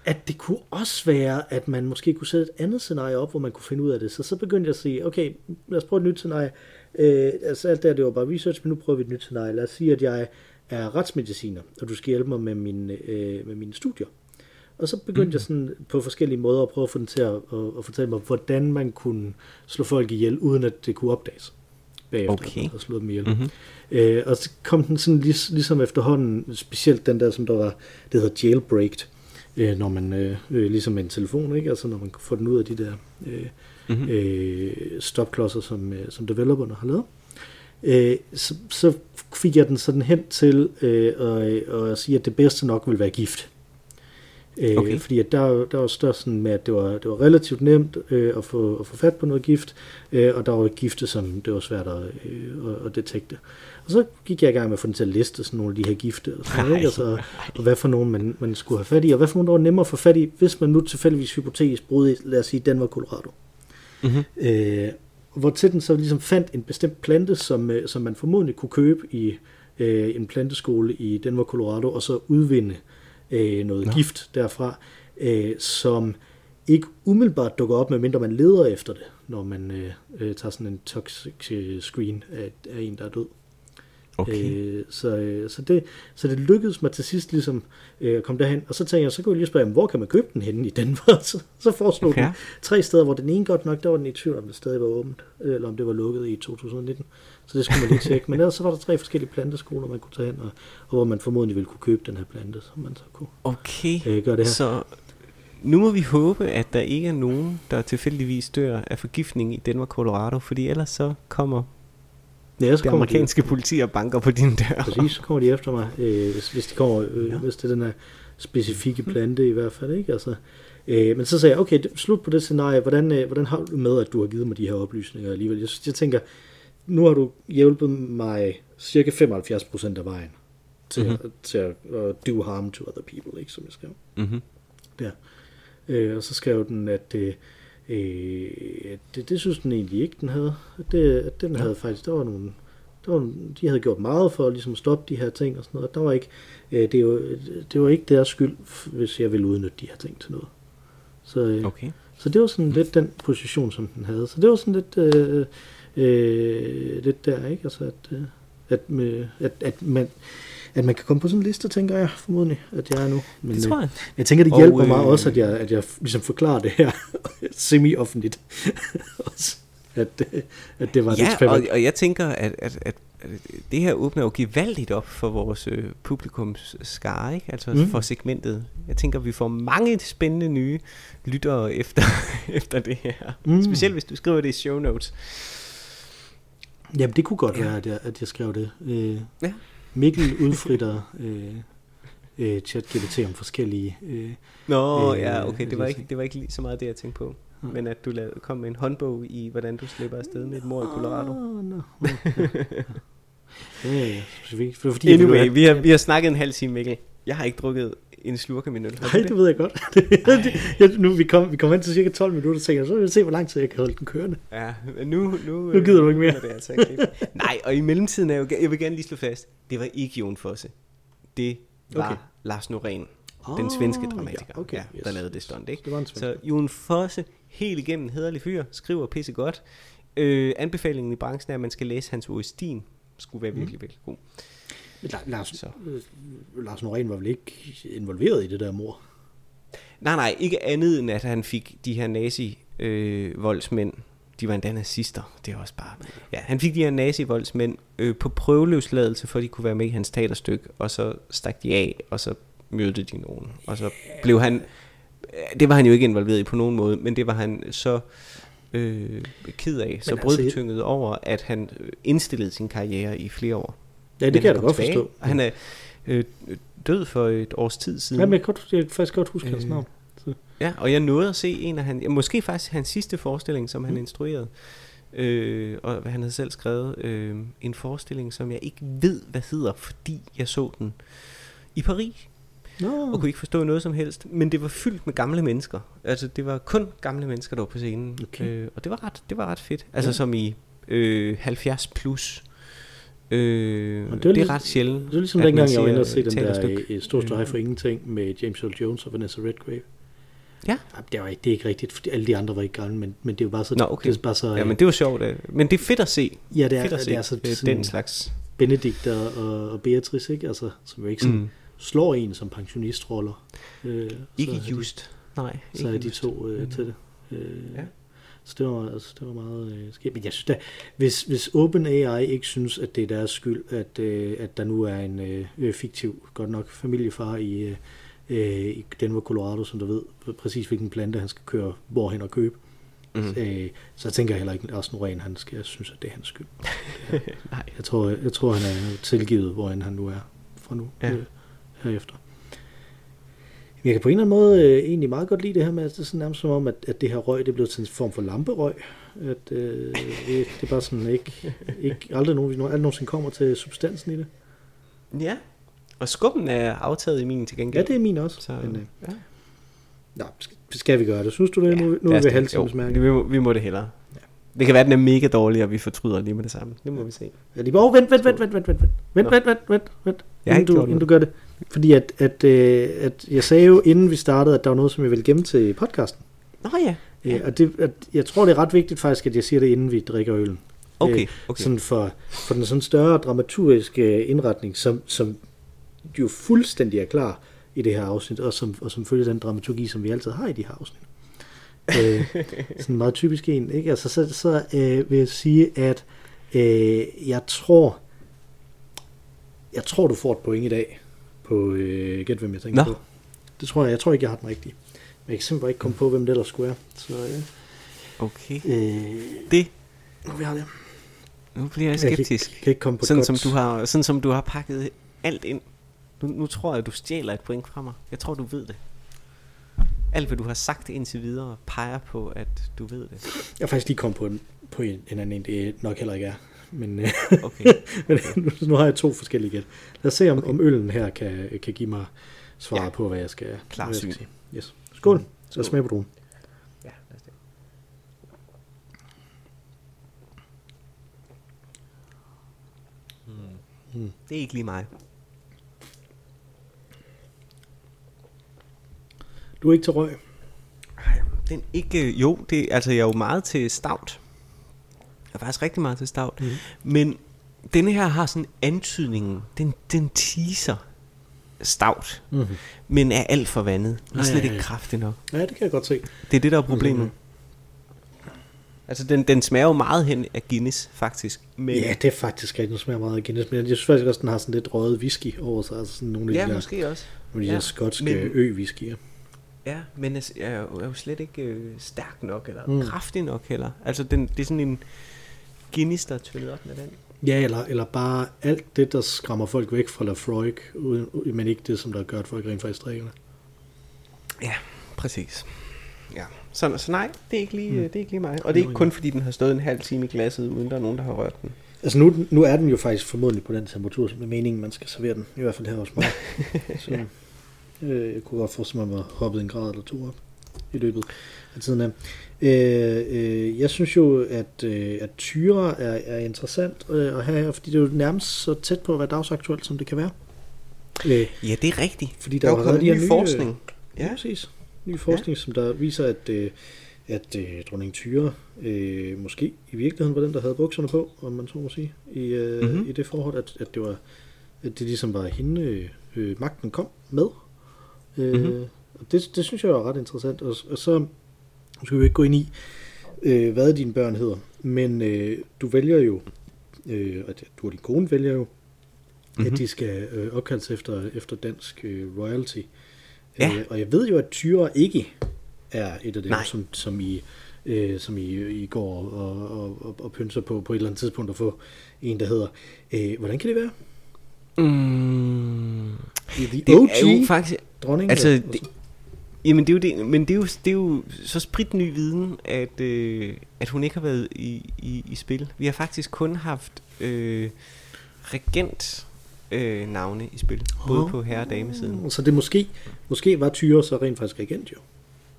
at det kunne også være, at man måske kunne sætte et andet scenarie op, hvor man kunne finde ud af det. Så så begyndte jeg at sige, okay, lad os prøve et nyt scenarie. Øh, altså alt det, det var bare research, men nu prøver vi et nyt scenarie. Lad os sige, at jeg er retsmediciner, og du skal hjælpe mig med, min, øh, med mine studier. Og så begyndte mm. jeg sådan på forskellige måder at prøve at få den til at, at, at fortælle mig, hvordan man kunne slå folk ihjel, uden at det kunne opdages bagefter,
okay.
og slå dem ihjel. Mm-hmm. Øh, og så kom den sådan lig, ligesom efterhånden, specielt den der, som der var, det hedder jailbreaked, øh, når man, øh, øh, ligesom en telefon, ikke? altså når man får den ud af de der øh, mm-hmm. øh, stopklodser, som, øh, som developerne har lavet. Øh, så, så fik jeg den sådan hen til øh, at, at sige, at det bedste nok vil være gift. Øh, okay. Fordi at der, der var størst sådan med, at det var, det var relativt nemt øh, at, få, at få fat på noget gift, øh, og der var gifte, som det var svært at, øh, at, at detekte. Og så gik jeg i gang med at få den til at liste sådan nogle af de her gifte, og, sådan, ikke? Altså, og hvad for nogen man, man skulle have fat i, og hvad for nogen der var nemmere at få fat i, hvis man nu tilfældigvis hypotetisk brød lad os sige, den var Colorado. Mm-hmm. Øh, hvor til den så ligesom fandt en bestemt plante, som, øh, som man formodentlig kunne købe i øh, en planteskole i Denver, Colorado, og så udvinde øh, noget Nå. gift derfra, øh, som ikke umiddelbart dukker op, medmindre man leder efter det, når man øh, øh, tager sådan en toxic øh, screen af, af en, der er død.
Okay. Øh,
så, øh, så, det, så det lykkedes mig til sidst ligesom øh, at komme derhen, og så tænkte jeg, så kunne jeg lige spørge, hvor kan man købe den henne i Danmark? så, så foreslog okay. den tre steder, hvor den ene godt nok, der var den i tvivl, om det stadig var åbent, eller om det var lukket i 2019. Så det skulle man lige tjekke. Men ellers så var der tre forskellige planteskoler, man kunne tage hen, og, og hvor man formodentlig ville kunne købe den her plante, så man så kunne
okay.
øh, gøre det her.
Så nu må vi håbe, at der ikke er nogen, der tilfældigvis dør af forgiftning i Denver, Colorado, fordi ellers så kommer
Ja, så
det
kommer de,
amerikanske politi og banker på din dør.
præcis, så kommer de efter mig, øh, hvis, hvis, de kommer, øh,
Ja.
hvis det er den her specifikke plante i hvert fald, ikke? Altså, øh, men så sagde jeg, okay, slut på det scenarie, hvordan, øh, hvordan har du med, at du har givet mig de her oplysninger alligevel? Jeg, jeg tænker, nu har du hjulpet mig cirka 75% af vejen til,
Mhm.
mm-hmm. til at uh, do harm to other people, ikke, som jeg skrev.
Mm-hmm.
Der. Øh, og så skrev den, at øh, øh, det, det synes den egentlig ikke, den havde. At, det, at den havde faktisk, der var nogle, der var, de havde gjort meget for at ligesom stoppe de her ting og sådan noget. Der var ikke, øh, det, var, det var ikke deres skyld, hvis jeg ville udnytte de her ting til noget. Så, øh,
Okay.
så det var sådan lidt den position, som den havde. Så det var sådan lidt, øh, øh, lidt der, ikke? Altså, at, øh, at, med, at, at, man, at man kan komme på sådan en liste, tænker jeg formodentlig, at jeg er nu. Men,
Det tror
øh,
jeg.
jeg tænker, det
Og,
hjælper
øh,
mig også, at jeg, at jeg ligesom forklarer det her semi-offentligt. At, øh, at det var et
Ja, og,
eksperiment.
og jeg tænker, at, at, at, det her åbner jo gevaldigt op for vores øh, publikums skare, ikke? altså mm. For segmentet. Jeg tænker, vi får mange spændende nye lyttere efter, efter det her. Mm. Specielt hvis du skriver det i show notes.
Jamen, det kunne godt
Ja.
være, at jeg, at jeg skrev det. Øh,
Ja.
Mikkel udfritter øh, øh, chat-GPT om forskellige... Øh,
Nå,
Øh,
ja, okay, det var, ikke, det var ikke lige så meget det, jeg tænkte på. Men at du lavede, kom med en håndbog i, hvordan du slipper afsted med et mor i Colorado.
Ah, no. ja, ja, fordi
Anyway, vi har, vi har snakket en halv time, Mikkel. Jeg har ikke drukket en slurk af min øl.
Nej, det ved jeg godt. det, det, jeg, nu vi kom, vi kom hen til cirka 12 minutter, så jeg, så vil jeg se, hvor lang tid jeg kan holde den kørende.
Ja, men nu, nu,
Nu gider du ikke mere.
er Det altså. Nej, og i mellemtiden er jeg, jo, jeg vil gerne lige slå fast, det var ikke Jon Fosse. Det var
Okay.
Lars Norén, den svenske
Ah,
dramatiker,
ja, okay,
ja,
yes,
der lavede det
yes.
stunt. Ikke?
Det var en
Så. Jon Fosse, helt igennem hederlig fyr, skriver pisse godt. Øh, anbefalingen i branchen er, at man skal læse hans Oestin. Skulle være
Mm.
virkelig, virkelig god.
Lars,
Så.
øh, Lars Norén var vel ikke involveret i det der mor?
Nej, nej, ikke andet end, at han fik de her nazi-voldsmænd, de var endda nazister, det er også bare... Ja, han fik de her nazi-voldsmænd øh, på prøveløsladelse, for de kunne være med i hans teaterstykke, og så stak de af, og så mødte de nogen, og så blev han... øh, Det var han jo ikke involveret i på nogen måde, men det var han så øh, ked af, så
altså,
brødtynget over, at han øh, indstillede sin karriere i flere år.
Ja, det
Men
kan jeg da godt
tilbage,
forstå.
Og han er øh, død for et års tid siden.
Ja, men jeg kan, godt, jeg kan faktisk godt huske hans
Øh,
navn.
Ja, og jeg nåede at se en af han, ja, måske faktisk hans sidste forestilling, som han
Mm.
instruerede. Øh, og han havde selv skrevet øh, en forestilling, som jeg ikke ved, hvad hedder, fordi jeg så den i Paris,
Nå,
og kunne ikke forstå noget som helst. Men det var fyldt med gamle mennesker. Altså, det var kun gamle mennesker, der var på scenen.
Okay.
Øh, og det var ret, det var ret fedt. Altså,
Ja.
som i øh, 70 plus. Øh,
Og
det,
var
det er ret sjældent.
det er ligesom dengang, jeg var inde og se den der
teaterstykke.
øh, Stor Støj
Øh.
for Ingenting med James Earl Jones og Vanessa Redgrave.
Ja.
Det, var ikke, det er ikke rigtigt, fordi alle de andre var ikke gamle, men, men det er jo bare så...
Nå, okay.
Det er bare så
Ja, men det var sjovt. øh. Men det er fedt at se.
ja, det er,
fedt at se
det er så
øh,
sådan
den slags.
Benedikt og, og, Beatrice, ikke? Altså, som jo ikke sådan
Mm.
slår en som pensionistroller. Øh,
Ikke
er de-
just. Nej,
så er
ikke
de
just.
to øh,
Men,
til det. Øh,
Ja.
Så det var, altså, det var meget øh, skægt. Men jeg synes da, hvis, hvis OpenAI ikke synes, at det er deres skyld, at, øh, at der nu er en øh, øh, fiktiv, godt nok familiefar i, øh, øh, i Denver, Colorado, som der ved præcis, hvilken plante han skal køre hvorhen og købe,
Mm.
øh, så tænker jeg heller ikke, at Norén, han skal synes, at det er hans skyld.
Nej.
Jeg tror, jeg tror han er tilgivet, hvor han nu er fra nu
Ja.
øh, herefter. Jeg kan på en eller anden måde øh, egentlig meget godt lide det her med, at det er sådan nærmest som om, at, at det her røg, det er blevet til en form for lamperøg. At øh, det, det er bare sådan ikke, ikke aldrig, nogen, aldrig nogensinde kommer til substansen i det.
Ja. Og skubben er aftaget i min til
Ja,
gengæld.
det er min også.
Så,
Men, øh,
ja.
nå, skal, vi gøre det? Synes du det? nu, nu er vi
os
ved
det.
halvtimes
Jo,
mærke.
Vi må, vi må det hellere. Det kan være, at den er mega dårlig, og vi fortryder lige med det samme. Det må vi se.
Ja, bare, oh, vent, vent, vent, vent, vent, vent, vent, vent, vent, vent, vent, vent,
har
inden du, inden du gør det. Fordi at, at, øh, at jeg sagde jo, inden vi startede, at der var noget, som jeg ville gemme til podcasten.
Nå ja.
Ja. Og det, at, jeg tror, det er ret vigtigt faktisk, at jeg siger det, inden vi drikker øllen.
Okay,
Øh,
okay.
Sådan for, for den sådan større dramaturgiske indretning, som, som jo fuldstændig er klar i det her afsnit, og som, og som følger den dramaturgi, som vi altid har i de her afsnit. øh, sådan en meget typisk en. Ikke? Altså, så så øh, vil jeg sige, at øh, jeg tror, jeg tror, du får et point i dag på øh, Gæt, hvem jeg tænker
Nå.
på. Det tror jeg. Jeg tror ikke, jeg har den rigtige. Men jeg kan simpelthen ikke komme på, hvem det ellers skulle være. Så øh,
Okay.
øh,
Det
nu vi har det.
nu bliver jeg
Jeg kan
skeptisk.
ikke, kan ikke komme på
sådan,
godt...
som du har, sådan som du har pakket alt ind. Nu, nu tror jeg, at du stjæler et point fra mig. Jeg tror, du ved det. Alt, hvad du har sagt indtil videre, peger på, at du ved det.
Jeg er faktisk lige kommet på en, på en, en anden en, det nok heller ikke er. Men, øh,
Okay.
men nu, har jeg to forskellige gæt. Lad os se, om, okay. om øllen her kan, kan give mig svaret
Ja.
på, hvad jeg skal,
Klar
hvad jeg skal sige. Yes. Skål. Så
Skål.
på druen.
Ja, lad os det. Mm.
Mm.
Det er ikke lige mig.
Du er ikke til røg.
Ej, den ikke, jo, det, altså jeg er jo meget til stout. Er faktisk rigtig meget til stout.
Mhm.
Men denne her har sådan antydningen, den, den teaser stout,
Mm-hmm.
men er alt for vandet. Den er slet ikke kraftig nok.
Ja, det kan jeg godt se.
Det er det, der er problemet.
Mhm.
Altså, den, den smager jo meget hen af Guinness, faktisk. Men,
Ja, det er faktisk rigtigt. Den smager meget af Guinness. Men jeg synes faktisk også, den har sådan lidt røget whisky over sig. Altså sådan nogle af
ja
de der,
måske også.
nogle af de
Ja,
der skotske
men-
ø-whiskyer.
Ja, men jeg er jo, er jo slet ikke øh, stærk nok, eller mm.
Mm.
kraftig nok heller. Altså, den, det er sådan en Guinness, der er op med den.
Ja, eller, eller bare alt det, der skræmmer folk væk fra Lafroig, men ikke det, som der gør, at folk rent faktisk drikker det.
Ja, præcis. Ja. Så, så nej, det er, ikke lige,
Mm.
det er ikke lige mig. Og det er ikke kun fordi, den har stået en halv time i glasset, uden der er nogen, der har rørt den.
Altså nu, nu er den jo faktisk formodentlig på den temperatur, som er meningen, man skal servere den. I hvert fald her hos mig. Så øh, jeg kunne godt forestille mig, at hoppet en grad eller to op i løbet af tiden. Af. Øh, øh, jeg synes jo, at, øh, at tyre er, er interessant øh, at have her, fordi det er jo nærmest så tæt på at være dagsaktuelt, som det kan være. Øh,
Ja, det er rigtigt.
fordi
Der
der,
er jo
de her
ny
nye,
forskning.
Ja,
Ja.
præcis. Ny forskning, ja. som der viser, at, øh, at øh, dronning Tyre øh, måske i virkeligheden var den, der havde bukserne på, om man så må sige, i, øh,
Mhm.
mm-hmm. i det forhold, at, at det var at det ligesom var hende, øh, magten kom med. Øh,
Mhm.
mm-hmm. Og det, det synes jeg er ret interessant. Og, og så skal vi ikke gå ind i, øh, hvad dine børn hedder, men øh, du vælger jo, øh, at du og din kone vælger jo, mm-hmm.
Mhm.
at de skal øh, opkaldes efter, efter dansk øh, royalty.
Ja.
Øh, og jeg ved jo, at Tyre ikke er et af dem,
Nej.
som, som I øh, som I, I går og, og, og, og pynser på på et eller andet tidspunkt at få en, der hedder. Øh, hvordan kan det være?
Mm.
The
Det
OG
er jo faktisk...
dronning?
Altså, det, jamen det er jo det, men det er jo, det er jo så spritny viden, at, øh, at hun ikke har været i, i, i spil. Vi har faktisk kun haft øh, regent øh, navne i spil, både
Åh.
på herre- og damesiden.
Så det måske, måske var Tyre så rent faktisk regent jo.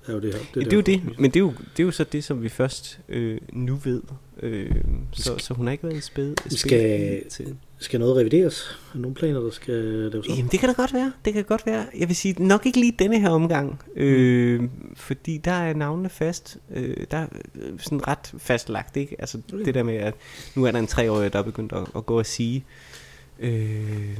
Er jo det her.
Det, ja, det er jo det, men det er jo, det er jo så det, som vi først øh, nu ved. Øh, så, så hun har ikke været i spil, spil
Skal-
til.
Skal noget revideres? Er nogle planer, der skal laves om?
Jamen det kan da godt være, det kan godt være. Jeg vil sige, nok ikke lige denne her omgang, øh, fordi der er navnene fast, øh, der er øh, sådan ret fastlagt, ikke? Altså
Okay.
det der med, at nu er der en treårig, der er begyndt at, at gå og sige, øh,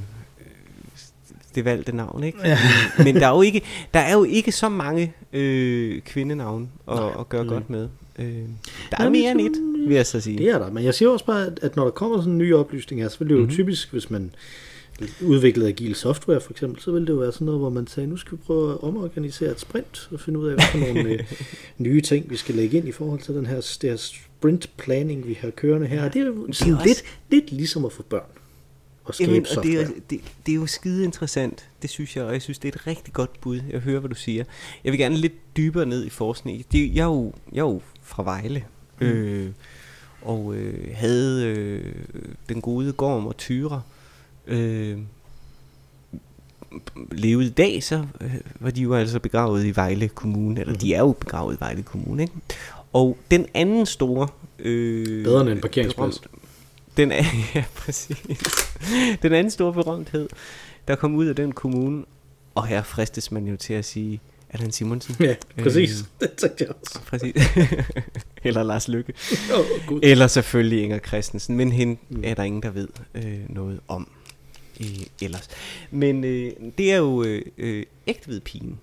det valgte navn, ikke?
Ja.
Men der er jo ikke, der er jo ikke så mange øh, kvindenavne at,
Nej,
at gøre
nej.
godt med. Øh, der er
men
mere end et, vil jeg så sige.
Det er der, men jeg siger også bare, at, når der kommer sådan en ny oplysning her, så vil det jo
Mhm.
mm-hmm. typisk, hvis man udviklede agil software for eksempel, så ville det jo være sådan noget, hvor man sagde, nu skal vi prøve at omorganisere et sprint og finde ud af, hvad for nogle øh, nye ting, vi skal lægge ind i forhold til den her, det her sprint planning, vi har kørende her. Og det er jo sådan
også-
lidt, lidt ligesom at få børn og skabe
Jamen, og
software.
det er, det, det er jo skide interessant, det synes jeg, og jeg synes, det er et rigtig godt bud. Jeg hører, hvad du siger. Jeg vil gerne lidt dybere ned i forskning. Det, jeg, er jo, jeg er jo fra Vejle, mm. øh, og øh, havde øh, den gode Gorm og Tyre øh, levet i dag, så øh, var de jo altså begravet i Vejle Kommune, eller
Mhm.
de er jo begravet i Vejle Kommune, ikke? Og den anden store... Øh,
Bedre end en parkeringsplads.
berømt- Den er, ja, præcis. Den anden store berømthed, der kom ud af den kommune, og her fristes man jo til at sige, Allan Simonsen.
Ja, præcis.
Øh.
Det tænkte jeg også.
Præcis. Eller Lars Lykke.
Oh, Gud.
Eller selvfølgelig Inger Christensen, men hende
Mm.
er der ingen, der ved øh, noget om øh, ellers. Men øh, det er jo øh, øh, ægtvedpigen.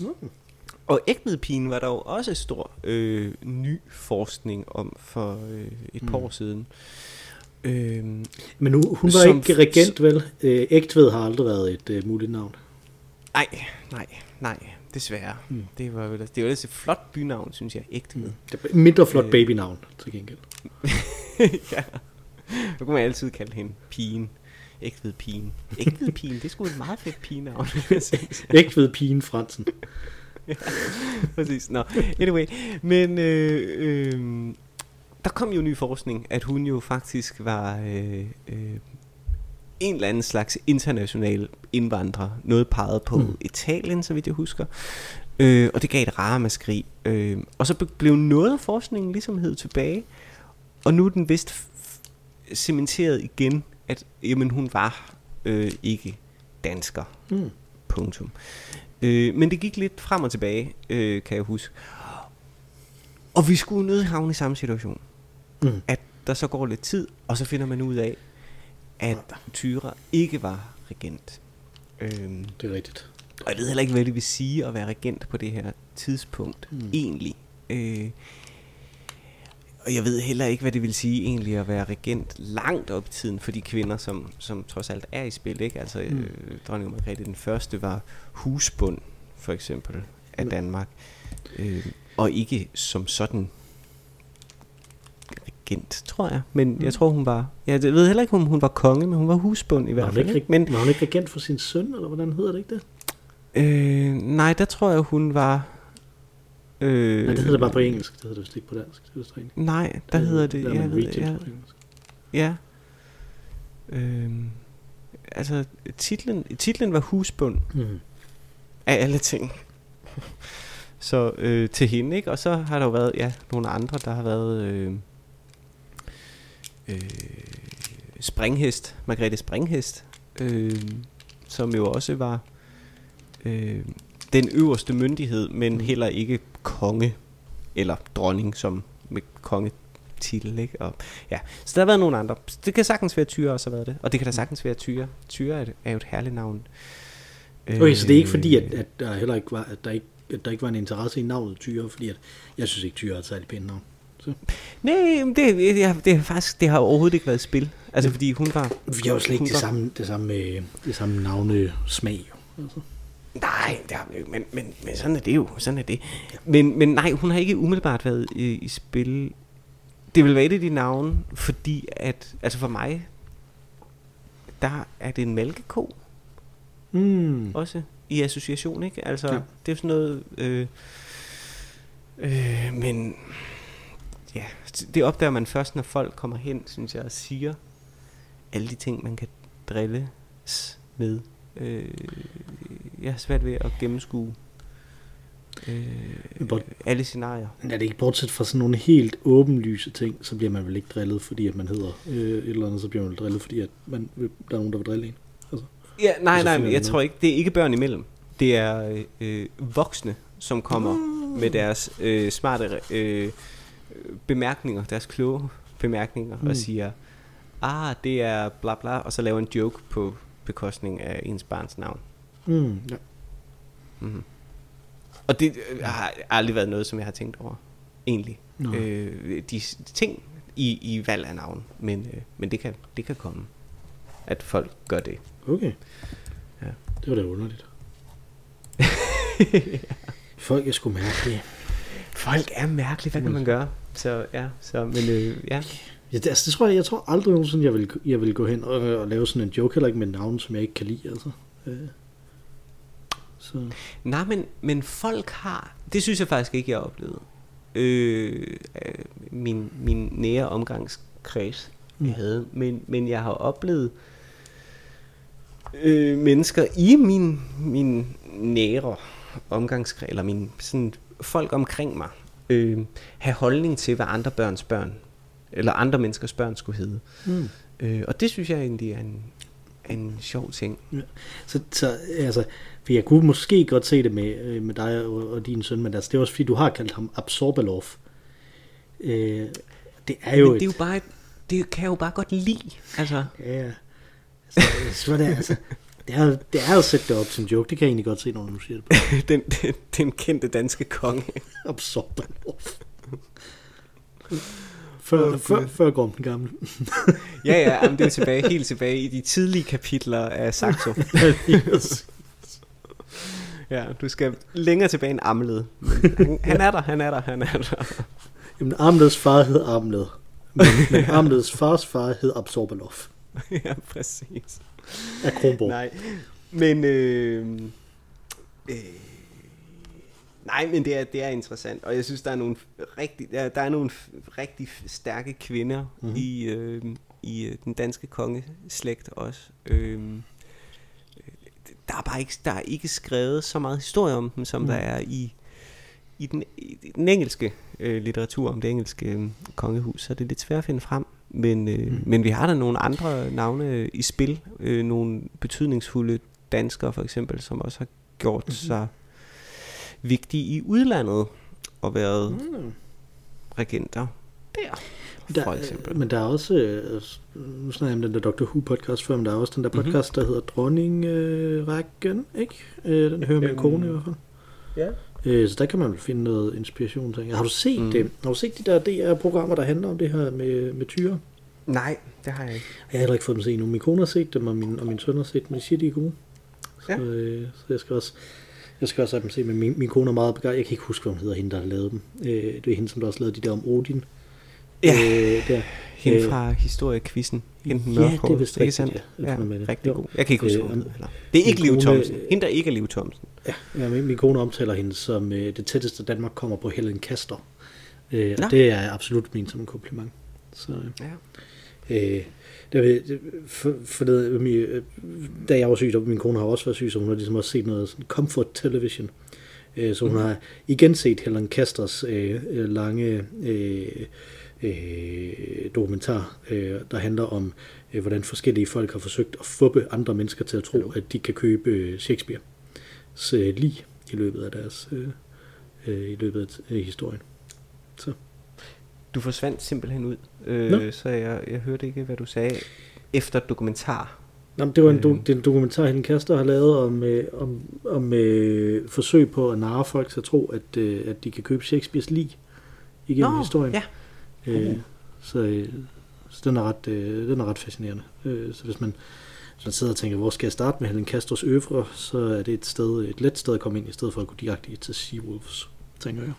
Mm.
Og ægtvedpigen var der jo også stor øh, ny forskning om for øh, et par
Mm.
år siden. Øh,
Men nu, hun var
Som-
ikke regent, vel? Øh, Ægtved har aldrig været et øh, muligt navn.
nej, nej, nej, desværre.
Mm.
Mm. Det var vel det var et flot bynavn, synes jeg, ægtved.
Er mindre flot
Øh.
babynavn, til gengæld.
ja. Så kunne man altid kalde hende pigen. Ægtved pigen. Ægtved pigen, det er sgu et meget fedt pigenavn.
Ægtved pigen Fransen.
ja, præcis. Nå, anyway. Men øh, øh, der kom jo ny forskning, at hun jo faktisk var øh, øh, en eller anden slags international indvandrer. Noget peget på mm. Italien, så vidt jeg husker. Øh, og det gav et ramaskrig. Øh, og så blev noget af forskningen ligesom hed tilbage. Og nu er den vist cementeret igen, at jamen, hun var øh, ikke dansker. Mm. Punktum. Øh, men det gik lidt frem og tilbage, øh, kan jeg huske. Og vi skulle nødt havne i samme situation. Mm. At der så går lidt tid, og så finder man ud af, at Tyra ikke var regent.
Øhm, det er rigtigt.
Og jeg ved heller ikke, hvad det vil sige at være regent på det her tidspunkt, mm. egentlig. Øh, og jeg ved heller ikke, hvad det vil sige egentlig at være regent langt op i tiden for de kvinder, som, som trods alt er i spil. Ikke? Altså, mm. øh, dronning Margrethe den første var husbund, for eksempel, af Danmark. Øh, og ikke som sådan regent, tror jeg. Men mm. jeg tror, hun var... Jeg ved heller ikke, om hun var konge, men hun var husbund i hvert fald.
Ikke, men, var hun ikke regent for sin søn, eller hvordan hedder det ikke det?
Øh, nej, der tror jeg, hun var...
Øh, nej, det hedder det bare på engelsk. Det hedder det vist ikke på dansk. Det
er nej, der det, hedder det... Der jeg ved, ja, ja. Øh, altså, titlen, titlen var husbund. Mm. Af alle ting. så øh, til hende, ikke? Og så har der jo været, ja, nogle andre, der har været... Øh, øh, Springhest, Margrethe Springhest, øh, som jo også var øh, den øverste myndighed, men heller ikke konge eller dronning som med kongetitel, ikke? Og, ja. Så der har været nogle andre. Det kan sagtens være Tyre også har været det, og det kan da sagtens være Tyre. Tyre er, er jo et herligt navn.
Okay, så det er ikke fordi, at, at der heller ikke var, at der ikke, at der ikke var en interesse i navnet Tyre, fordi at, jeg synes ikke Tyre er et særligt pænt navn.
Så. Nej, det, det, har, det, har faktisk, det har overhovedet ikke været spil. Altså, fordi hun var...
Vi har jo slet ikke det samme, det samme, det samme navne smag. Altså.
Nej, det har, men, men, men sådan er det jo. Sådan er det. Men, men nej, hun har ikke umiddelbart været i, i spil. Det vil være et af de navne, fordi at, altså for mig, der er det en mælkeko. Mm. Også i association, ikke? Altså, ja. det er sådan noget... Øh, øh, men det opdager man først, når folk kommer hen, synes jeg, og siger alle de ting, man kan drilles med. Øh, jeg har svært ved at gennemskue øh, But, alle scenarier.
Er det ikke bortset fra sådan nogle helt åbenlyse ting, så bliver man vel ikke drillet, fordi at man hedder øh, et eller andet, så bliver man vel drillet, fordi at man, der er nogen, der vil drille en. Altså,
ja, nej, nej, men jeg tror ikke, det er ikke børn imellem. Det er øh, voksne, som kommer mm. med deres øh, smarte øh, bemærkninger, deres kloge bemærkninger, mm. og siger, ah, det er bla bla, og så laver en joke på bekostning af ens barns navn. Mm, ja. Mm-hmm. Og det øh, har aldrig været noget, som jeg har tænkt over, egentlig. No. Øh, de ting i, i valg af navn, men, øh, men det, kan, det kan komme, at folk gør det.
Okay. Ja. Det var da underligt. ja. Folk er sgu mærkelige.
Folk er mærkelige, hvad kan man gøre? Så ja, så, men øh, ja.
Ja, det, altså, det tror jeg, jeg tror aldrig nogensinde, jeg vil, jeg vil gå hen og, og lave sådan en joke, heller ikke med navn, som jeg ikke kan lide, altså. Øh.
Så. Nej, men, men folk har, det synes jeg faktisk ikke, jeg har oplevet. Øh, øh, min, min nære omgangskreds, mm. jeg havde, men, men jeg har oplevet øh, mennesker i min, min nære omgangskreds, eller min sådan, folk omkring mig, øh, have holdning til, hvad andre børns børn, eller andre menneskers børn skulle hedde. Mm. Øh, og det synes jeg egentlig er en, en sjov ting. Ja.
Så, så altså, for jeg kunne måske godt se det med, øh, med dig og, og din søn, men altså, det er også fordi, du har kaldt ham Absorbalov. Øh, det er jo
men det er jo bare, det kan jeg jo bare godt lide. Altså.
Ja, så, så det, altså, det er, det er jo sætte det op som joke, det kan jeg egentlig godt se, når du siger det
den, den, den kendte danske konge.
Absorbalov. Før, okay. før, før Gorm den gamle.
ja, ja, men det er tilbage, helt tilbage i de tidlige kapitler af Saxo. ja, du skal længere tilbage end Amled. Han, han er der, han er der, han er der.
Jamen, Amleds far hed Amled. Men, men Amlets fars far hed Absorbalov
ja, præcis.
Af Kronborg.
Nej, men... Øh, øh, nej, men det er, det er interessant, og jeg synes, der er nogle rigtig, der, der er nogle rigtig stærke kvinder
Mhm.
mm-hmm. i, øh, i øh, den danske kongeslægt også. Øh, der er bare ikke, der er ikke skrevet så meget historie om dem, som
Mm.
mm. der er i, i, den, i den engelske øh, litteratur om det engelske øh, kongehus, så det er lidt svært at finde frem. Men, øh,
Mm.
mm. men vi har der nogle andre navne i spil, øh, nogle betydningsfulde danskere for eksempel, som også har gjort mm-hmm. sig vigtige i udlandet og været mm.
Mm.
regenter der,
Der,
for eksempel.
Men der er også, øh, nu snakker jeg om den der Dr. Who podcast før, men der er også den der
Mhm.
podcast, der hedder Dronningrækken, ikke? Øh, den hører min
Øhm,
kone i hvert fald.
Ja.
Øh, så der kan man vel finde noget inspiration. Tænker. Har du set
Mhm.
det? Har du set de der DR-programmer, der handler om det her med, med tyre?
Nej, det har jeg ikke.
Jeg har heller ikke fået dem set endnu. Min kone har set dem, og min, og min søn har set dem. De siger, de er gode. Så,
Ja.
øh, så jeg skal også... Jeg skal også have dem se, men min, min kone er meget begejstret. Jeg kan ikke huske, hvad hun hedder, hende, der har lavet dem. Øh, det er hende, som der også lavede de der om Odin.
Ja.
Øh, der.
Hende
Øh,
fra historiekvisten. Hende
ja, det er vist
ikke
rigtigt,
sandt?
ja.
Ja,
er-
rigtig
jo.
god. Jeg kan ikke huske,
Øh,
hun. Det er ikke
min
Liv Thomsen. Hende, der ikke er Liv Thomsen.
Ja, ja min, min kone omtaler hende som øh, det tætteste Danmark kommer på Helen Kaster. Øh, og det er absolut ment som en kompliment. Så,
Ja.
øh, var- det, for, for det, min, øh, da jeg var syg, og min kone har også været syg, så hun har ligesom også set noget sådan comfort television. Øh, så hun
Mhm.
har igen set Helen Kasters øh, øh, lange øh, øh, dokumentar, øh, der handler om, øh, hvordan forskellige folk har forsøgt at fuppe andre mennesker til at tro, at de kan købe øh, Shakespeare øh, lige i løbet af deres øh, øh, i løbet af øh, historien. Så.
Du forsvandt simpelthen ud,
Nå.
øh, så jeg, jeg hørte ikke, hvad du sagde efter dokumentar.
Nå, men det var en,
Øh.
do, det er en dokumentar, Helen Kaster har lavet om, øh, om, om øh, forsøg på at narre folk til at tro, at, øh, at de kan købe Shakespeares lig igennem historien.
ja.
Øh, så, øh, så den er ret, øh, den er ret fascinerende. Øh, så hvis man, hvis man sidder og tænker, hvor skal jeg starte med Helen Kasters øvre, så er det et, sted, et let sted at komme ind, i stedet for at gå direkte til Seawolves, tænker jeg.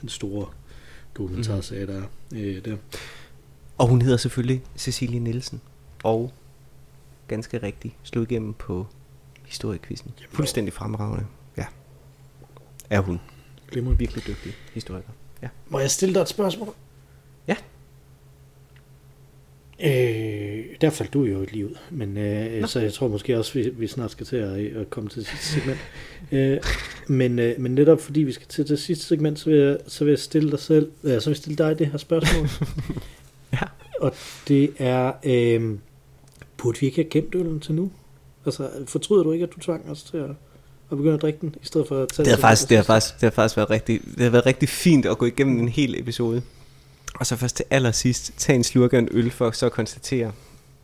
Den store dokumentarserie, der er øh, der.
Og hun hedder selvfølgelig Cecilie Nielsen. Og ganske rigtigt slog igennem på historiekvisten. Fuldstændig fremragende. Ja. Er hun.
Glimrende.
Virkelig dygtig historiker. Ja.
Må jeg stille dig et spørgsmål? Øh, der faldt du jo lige ud, men øh, så jeg tror måske også, vi, vi snart skal til at, at komme til sidste segment. øh, men, øh, men netop fordi vi skal til det sidste segment, så vil jeg, så vil jeg stille dig selv, øh, så vil jeg stille dig det her spørgsmål.
Ja.
Og det er, øh, burde vi ikke have gemt øllen til nu? Altså, fortryder du ikke, at du tvang os til at, at begynde at drikke den, i stedet for at tage
Det har, faktisk, det, har faktisk, det har faktisk været rigtig, det har været rigtig fint at gå igennem en hel episode. Og så først til allersidst tage en slurk af en øl for så at konstatere,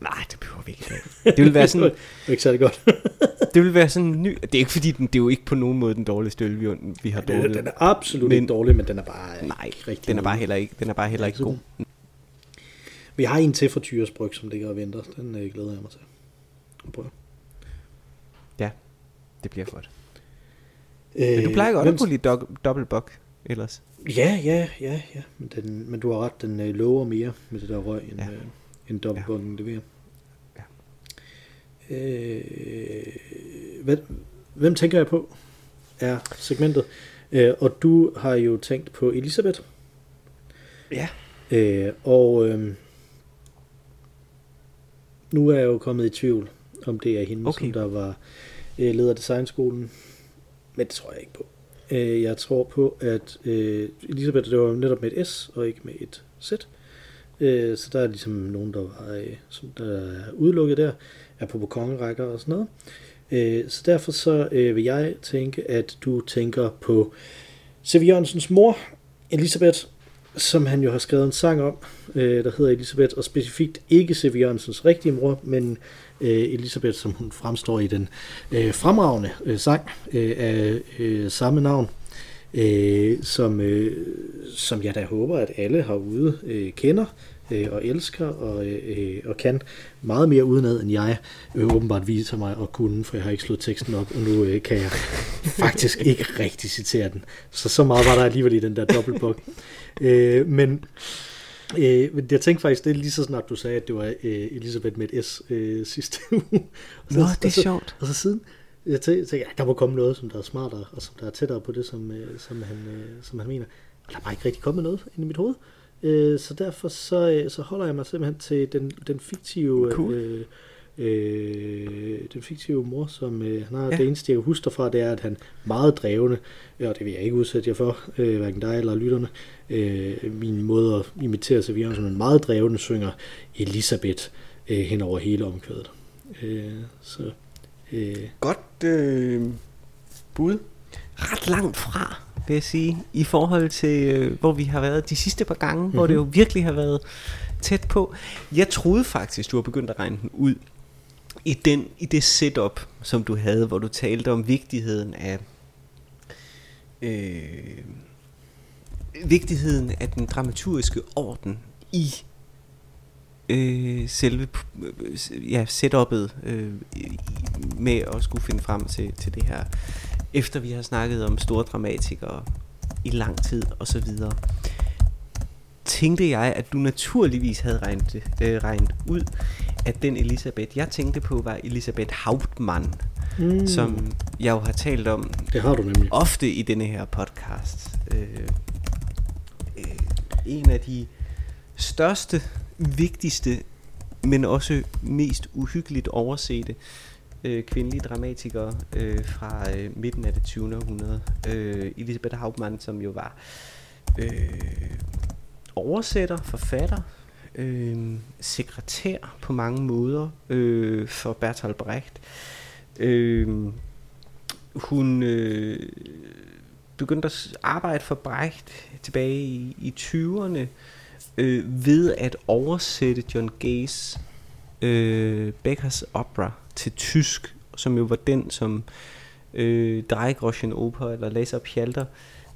nej, det behøver vi ikke i dag. Det vil være sådan,
Det er ikke særlig godt.
det vil være sådan en ny, det er ikke fordi, den, det er jo ikke på nogen måde den dårligste øl, vi, vi har drukket.
den er absolut
Men-
ikke dårlig, men den er bare
Nej,
ikke rigtig
den er bare heller ikke, den er bare heller ikke god.
Vi har en til fra Tyres Bryg, som ligger og venter. Den øh, glæder jeg mig til. at prøve.
Ja, det bliver godt.
Øh,
Men du plejer godt
hvem-
at kunne lide dog- dobbeltbok ellers.
Ja, ja, ja, ja. Men, den, men du har ret, den øh, lover mere med det der røg, end,
Ja.
øh, end dobbeltbukken ja. leverer.
Ja.
Øh, hvad, hvem tænker jeg på er segmentet? Øh, og du har jo tænkt på Elisabeth.
Ja.
Øh, og øh, nu er jeg jo kommet i tvivl, om det er hende,
Okay.
som der var øh, leder af designskolen. Men det tror jeg ikke på. Øh, jeg tror på, at øh, Elisabeth, det var netop med et S, og ikke med et Z. Øh, så der er ligesom nogen, der, var, øh, som der er udelukket der, er på kongerækker og sådan noget. Øh, så derfor så øh, vil jeg tænke, at du tænker på C.V. Jørgensens mor, Elisabeth, som han jo har skrevet en sang om, øh, der hedder Elisabeth, og specifikt ikke C.V. Jørgensens rigtige mor, men øh, Elisabeth, som hun fremstår i den øh, fremragende øh, sang øh, af øh, samme navn, øh, som, øh, som jeg da håber, at alle herude øh, kender øh, og elsker og, øh, og kan meget mere udenad, end jeg øh, åbenbart viser mig at kunne, for jeg har ikke slået teksten op, og nu øh, kan jeg faktisk ikke rigtig citere den. Så så meget var der alligevel i den der dobbeltbog. Øh, men Øh, men jeg tænkte faktisk, det er lige så snart du sagde, at det var øh, Elisabeth med et S øh, sidste uge. Og
Nå, det er
og så,
sjovt.
Og så siden, jeg tænkte, ja, der må komme noget, som der er smartere, og som der er tættere på det, som, øh, som, han, øh, som han mener. Og der er bare ikke rigtig kommet noget ind i mit hoved. Øh, så derfor så, øh, så holder jeg mig simpelthen til den, den fiktive...
Cool.
Øh, øh, den fiktive mor, som øh, han har.
Ja.
Det eneste, jeg kan huske derfra, det er, at han er meget drevne, og det vil jeg ikke udsætte jer for, øh, hverken dig eller lytterne. Øh, min måde at imitere sig som en meget drevne synger Elisabeth øh, hen over hele omkvædet. Øh, så øh,
Godt øh, bud. Ret langt fra, vil jeg sige, i forhold til, øh, hvor vi har været de sidste par gange, mm-hmm. hvor det jo virkelig har været tæt på. Jeg troede faktisk, du har begyndt at regne den ud i, den, i det setup, som du havde, hvor du talte om vigtigheden af øh, vigtigheden af den dramaturgiske orden i øh, selve øh, ja, setup'et øh, med at skulle finde frem til, til det her, efter vi har snakket om store dramatikere i lang tid og så videre, tænkte jeg, at du naturligvis havde regnet, øh, regnet ud, at den Elisabeth, jeg tænkte på, var Elisabeth Hauptmann, mm. som jeg jo har talt om
det har du nemlig.
ofte i denne her podcast. Øh, øh, en af de største, vigtigste, men også mest uhyggeligt oversete øh, kvindelige dramatikere øh, fra øh, midten af det 20. århundrede. Øh, Elisabeth Hauptmann, som jo var øh, oversætter, forfatter, øh, sekretær på mange måder øh, for Bertolt Brecht. Øh, hun øh, begyndte at arbejde for Brecht tilbage i, i 20'erne øh, ved at oversætte John Gays øh, Beckers opera til tysk, som jo var den, som øh, Dreigroschen Oper eller Laser Pjalter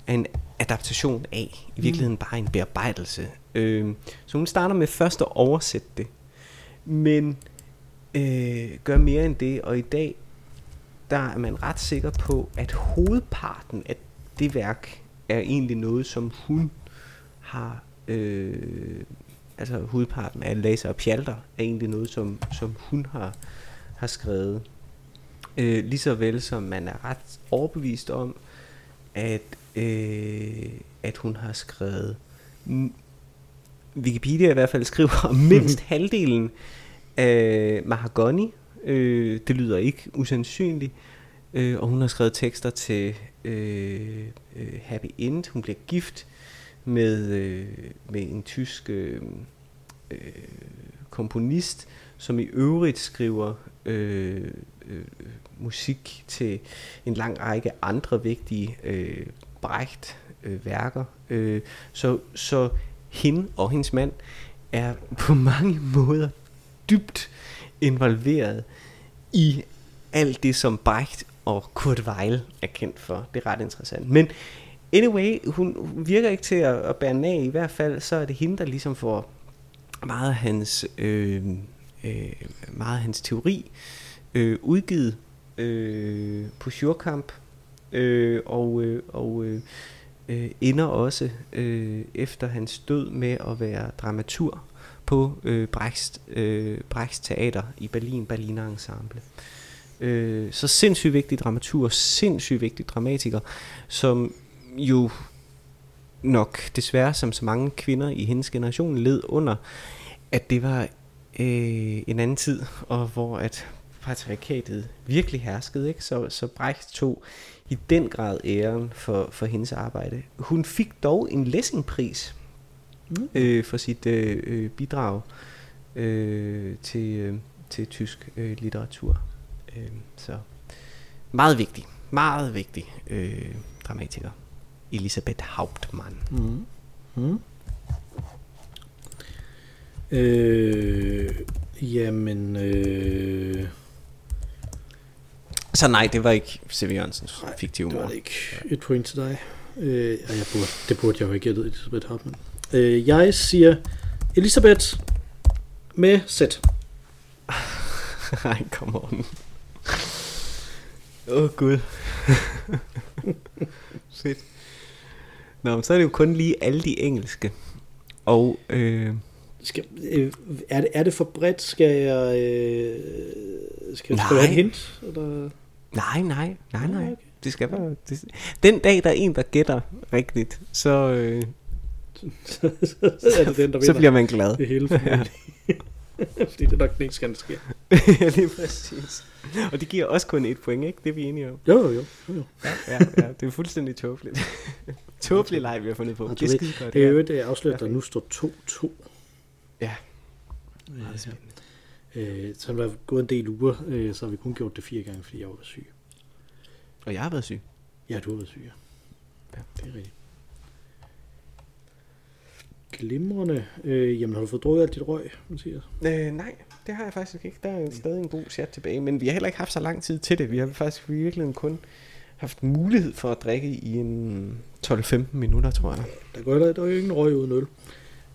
er en adaptation af. I virkeligheden bare en bearbejdelse. Øh, så hun starter med først at oversætte det, men øh, gør mere end det, og i dag der er man ret sikker på, at hovedparten af det værk er egentlig noget, som hun har, øh, altså hovedparten af Laser og Pjalter er egentlig noget, som, som hun har, har skrevet. Øh, lige så vel som man er ret overbevist om, at, øh, at hun har skrevet, Wikipedia i hvert fald skriver om mindst halvdelen af Mahagoni, øh, det lyder ikke usandsynligt, øh, og hun har skrevet tekster til øh, øh, Happy End. Hun bliver gift med, øh, med en tysk øh, øh, komponist, som i øvrigt skriver øh, øh, musik til en lang række andre vigtige øh, Brecht øh, værker. Øh, så, så hende og hendes mand er på mange måder dybt involveret i alt det, som Brecht og Kurt Weil er kendt for. Det er ret interessant. Men anyway, hun hun virker ikke til at, at bære nag. I hvert fald så er det hende, der ligesom får meget af hans, øh, øh, meget af hans teori øh, udgivet øh, på Sjurkamp. Øh, og øh, og øh, øh, ender også øh, efter hans død med at være dramatur på øh, Brechts, øh, Brechts Teater i Berlin, Berliner Ensemble. Øh, så sindssygt vigtig dramatur, sindssygt vigtig dramatiker, som jo nok desværre som så mange kvinder i hendes generation led under, at det var øh, en anden tid, og hvor at patriarkatet virkelig herskede, ikke? Så, så Brecht tog i den grad æren for, for hendes arbejde. Hun fik dog en Lessingpris
Mm.
øh, for sit øh, øh, bidrag øh, til, øh, til tysk øh, litteratur. Øh, så meget vigtig, meget vigtig øh, dramatiker. Elisabeth Hauptmann.
Mm. Mm. Øh, jamen, øh,
Så nej, det var ikke C.V. Jørgensens
Nej,
fiktive
det var
mor.
det ikke. Et point til dig. Øh, og jeg burde, det burde jeg jo have gættet, Elisabeth Hartmann. Øh, jeg siger Elisabeth med Z.
Nej, come on. Åh, oh, Gud. Fedt. Nå, men så er det jo kun lige alle de engelske. Og øh,
Skal, øh, er, det, er det for bredt? Skal jeg, øh, skal, skal jeg have et
Nej.
hint? Eller?
Nej, nej, nej, nej.
okay.
Det skal være... Det, den dag, der er en, der gætter rigtigt, så, øh,
så er det den, der
så bliver man glad.
det hele. Ja. Fordi det er nok den eneste, der sker.
ja, lige præcis. Og det giver også kun et point, ikke? Det er vi enige om.
Jo, jo, jo. jo.
Ja, ja, ja det er fuldstændig tåbeligt. Tåbelig leg, vi har fundet på.
Og
Det er
ved,
skide godt.
Det er jo
ja.
et afsløret, der nu står 2-2.
Ja.
Øh,
Meget spændende.
Øh, så der gået en del uger, øh, så har vi kun gjort det fire gange, fordi jeg var syg.
Og jeg har været syg.
Ja, du har været syg, ja.
Ja.
Det er rigtigt. Glimrende. Øh, jamen, har du fået drukket alt dit røg, Mathias?
Øh, nej, det har jeg faktisk ikke. Der er stadig en god chat tilbage, men vi har heller ikke haft så lang tid til det. Vi har faktisk virkelig kun haft mulighed for at drikke i en 12-15 minutter, tror jeg.
Der går heller, der er jo ingen røg uden øl.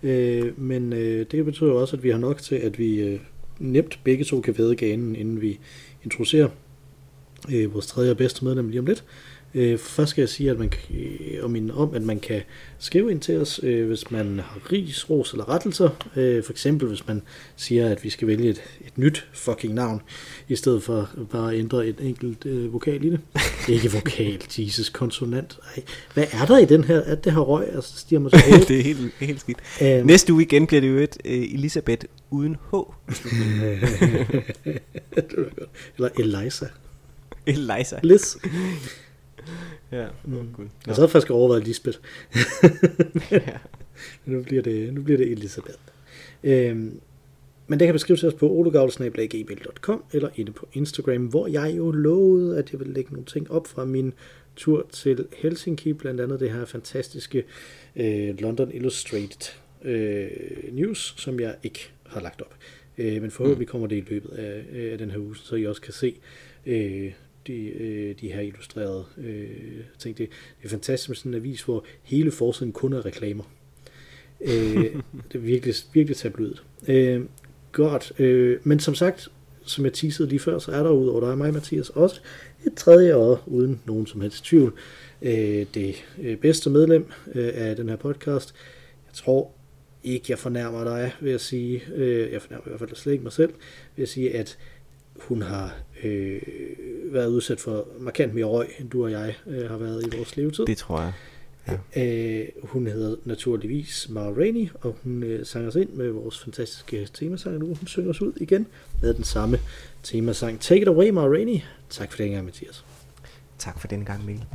Øh, men øh, det betyder også, at vi har nok til, at vi øh, nemt begge to kan væde ganen, inden vi introducerer øh, vores tredje og bedste medlem lige om lidt. Øh, først skal jeg sige, at man kan, øh, og minde om, at man kan skrive ind til os, øh, hvis man har ris, ros eller rettelser. Øh, for eksempel, hvis man siger, at vi skal vælge et, et nyt fucking navn, i stedet for bare at ændre et enkelt øh, vokal i det. Ikke vokal, Jesus, konsonant. Ej, hvad er der i den her, at det her røg? Altså, det stiger mig til hovedet.
det er helt, helt skidt.
Øhm,
Næste uge igen bliver det jo et uh, Elisabeth uden H.
det godt. Eller Eliza.
Eliza.
Liz.
Ja,
Mm.
oh, Gud.
Jeg sad faktisk og overvejet Lisbeth.
ja.
nu, bliver det, nu bliver det Elisabeth. Øhm, men det kan beskrives til os på olugavl.gmail.com eller inde på Instagram, hvor jeg jo lovede, at jeg vil lægge nogle ting op fra min tur til Helsinki, blandt andet det her fantastiske øh, London Illustrated øh, News, som jeg ikke har lagt op. Øh, men forhåbentlig kommer det i løbet af, øh, af den her uge, så I også kan se øh, de, øh, de her illustrerede øh, ting. Det, det er fantastisk med sådan en avis, hvor hele forsiden kun er reklamer. Øh, det er virkelig, virkelig tabloidt. Øh, godt. Øh, men som sagt, som jeg teasede lige før, så er der udover dig og mig, Mathias, også et tredje øje, uden nogen som helst tvivl. Øh, det øh, bedste medlem øh, af den her podcast. Jeg tror ikke, jeg fornærmer dig ved at sige, øh, jeg fornærmer i hvert fald slet ikke mig selv, ved at sige, at hun har øh, været udsat for markant mere røg, end du og jeg øh, har været i vores levetid.
Det tror jeg.
Øh, hun hedder naturligvis Mara Rainey, og hun øh, sang os ind med vores fantastiske temasang nu. Hun synger os ud igen med den samme temasang. Take it away, Mara Rainey. Tak for den gang, Mathias.
Tak for den gang, Mikkel.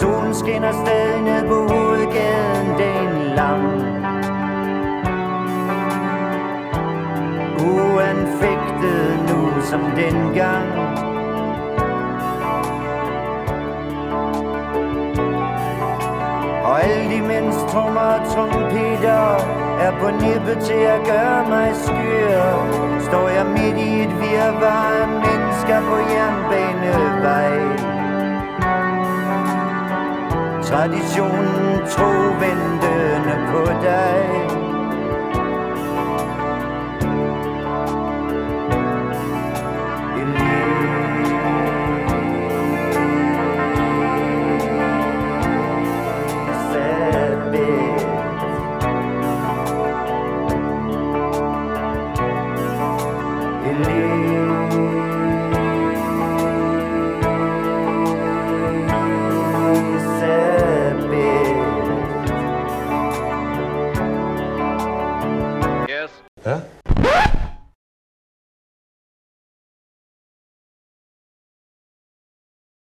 Solen skinner stadig ned på hovedgaden dagen lang Uanfægtet nu som dengang. Og alle de mens trommer og trompeter Er på nippet til at gøre mig skyr Står jeg midt i et virvar af mennesker på jernbanevej. Traditionen tro ventende på dig.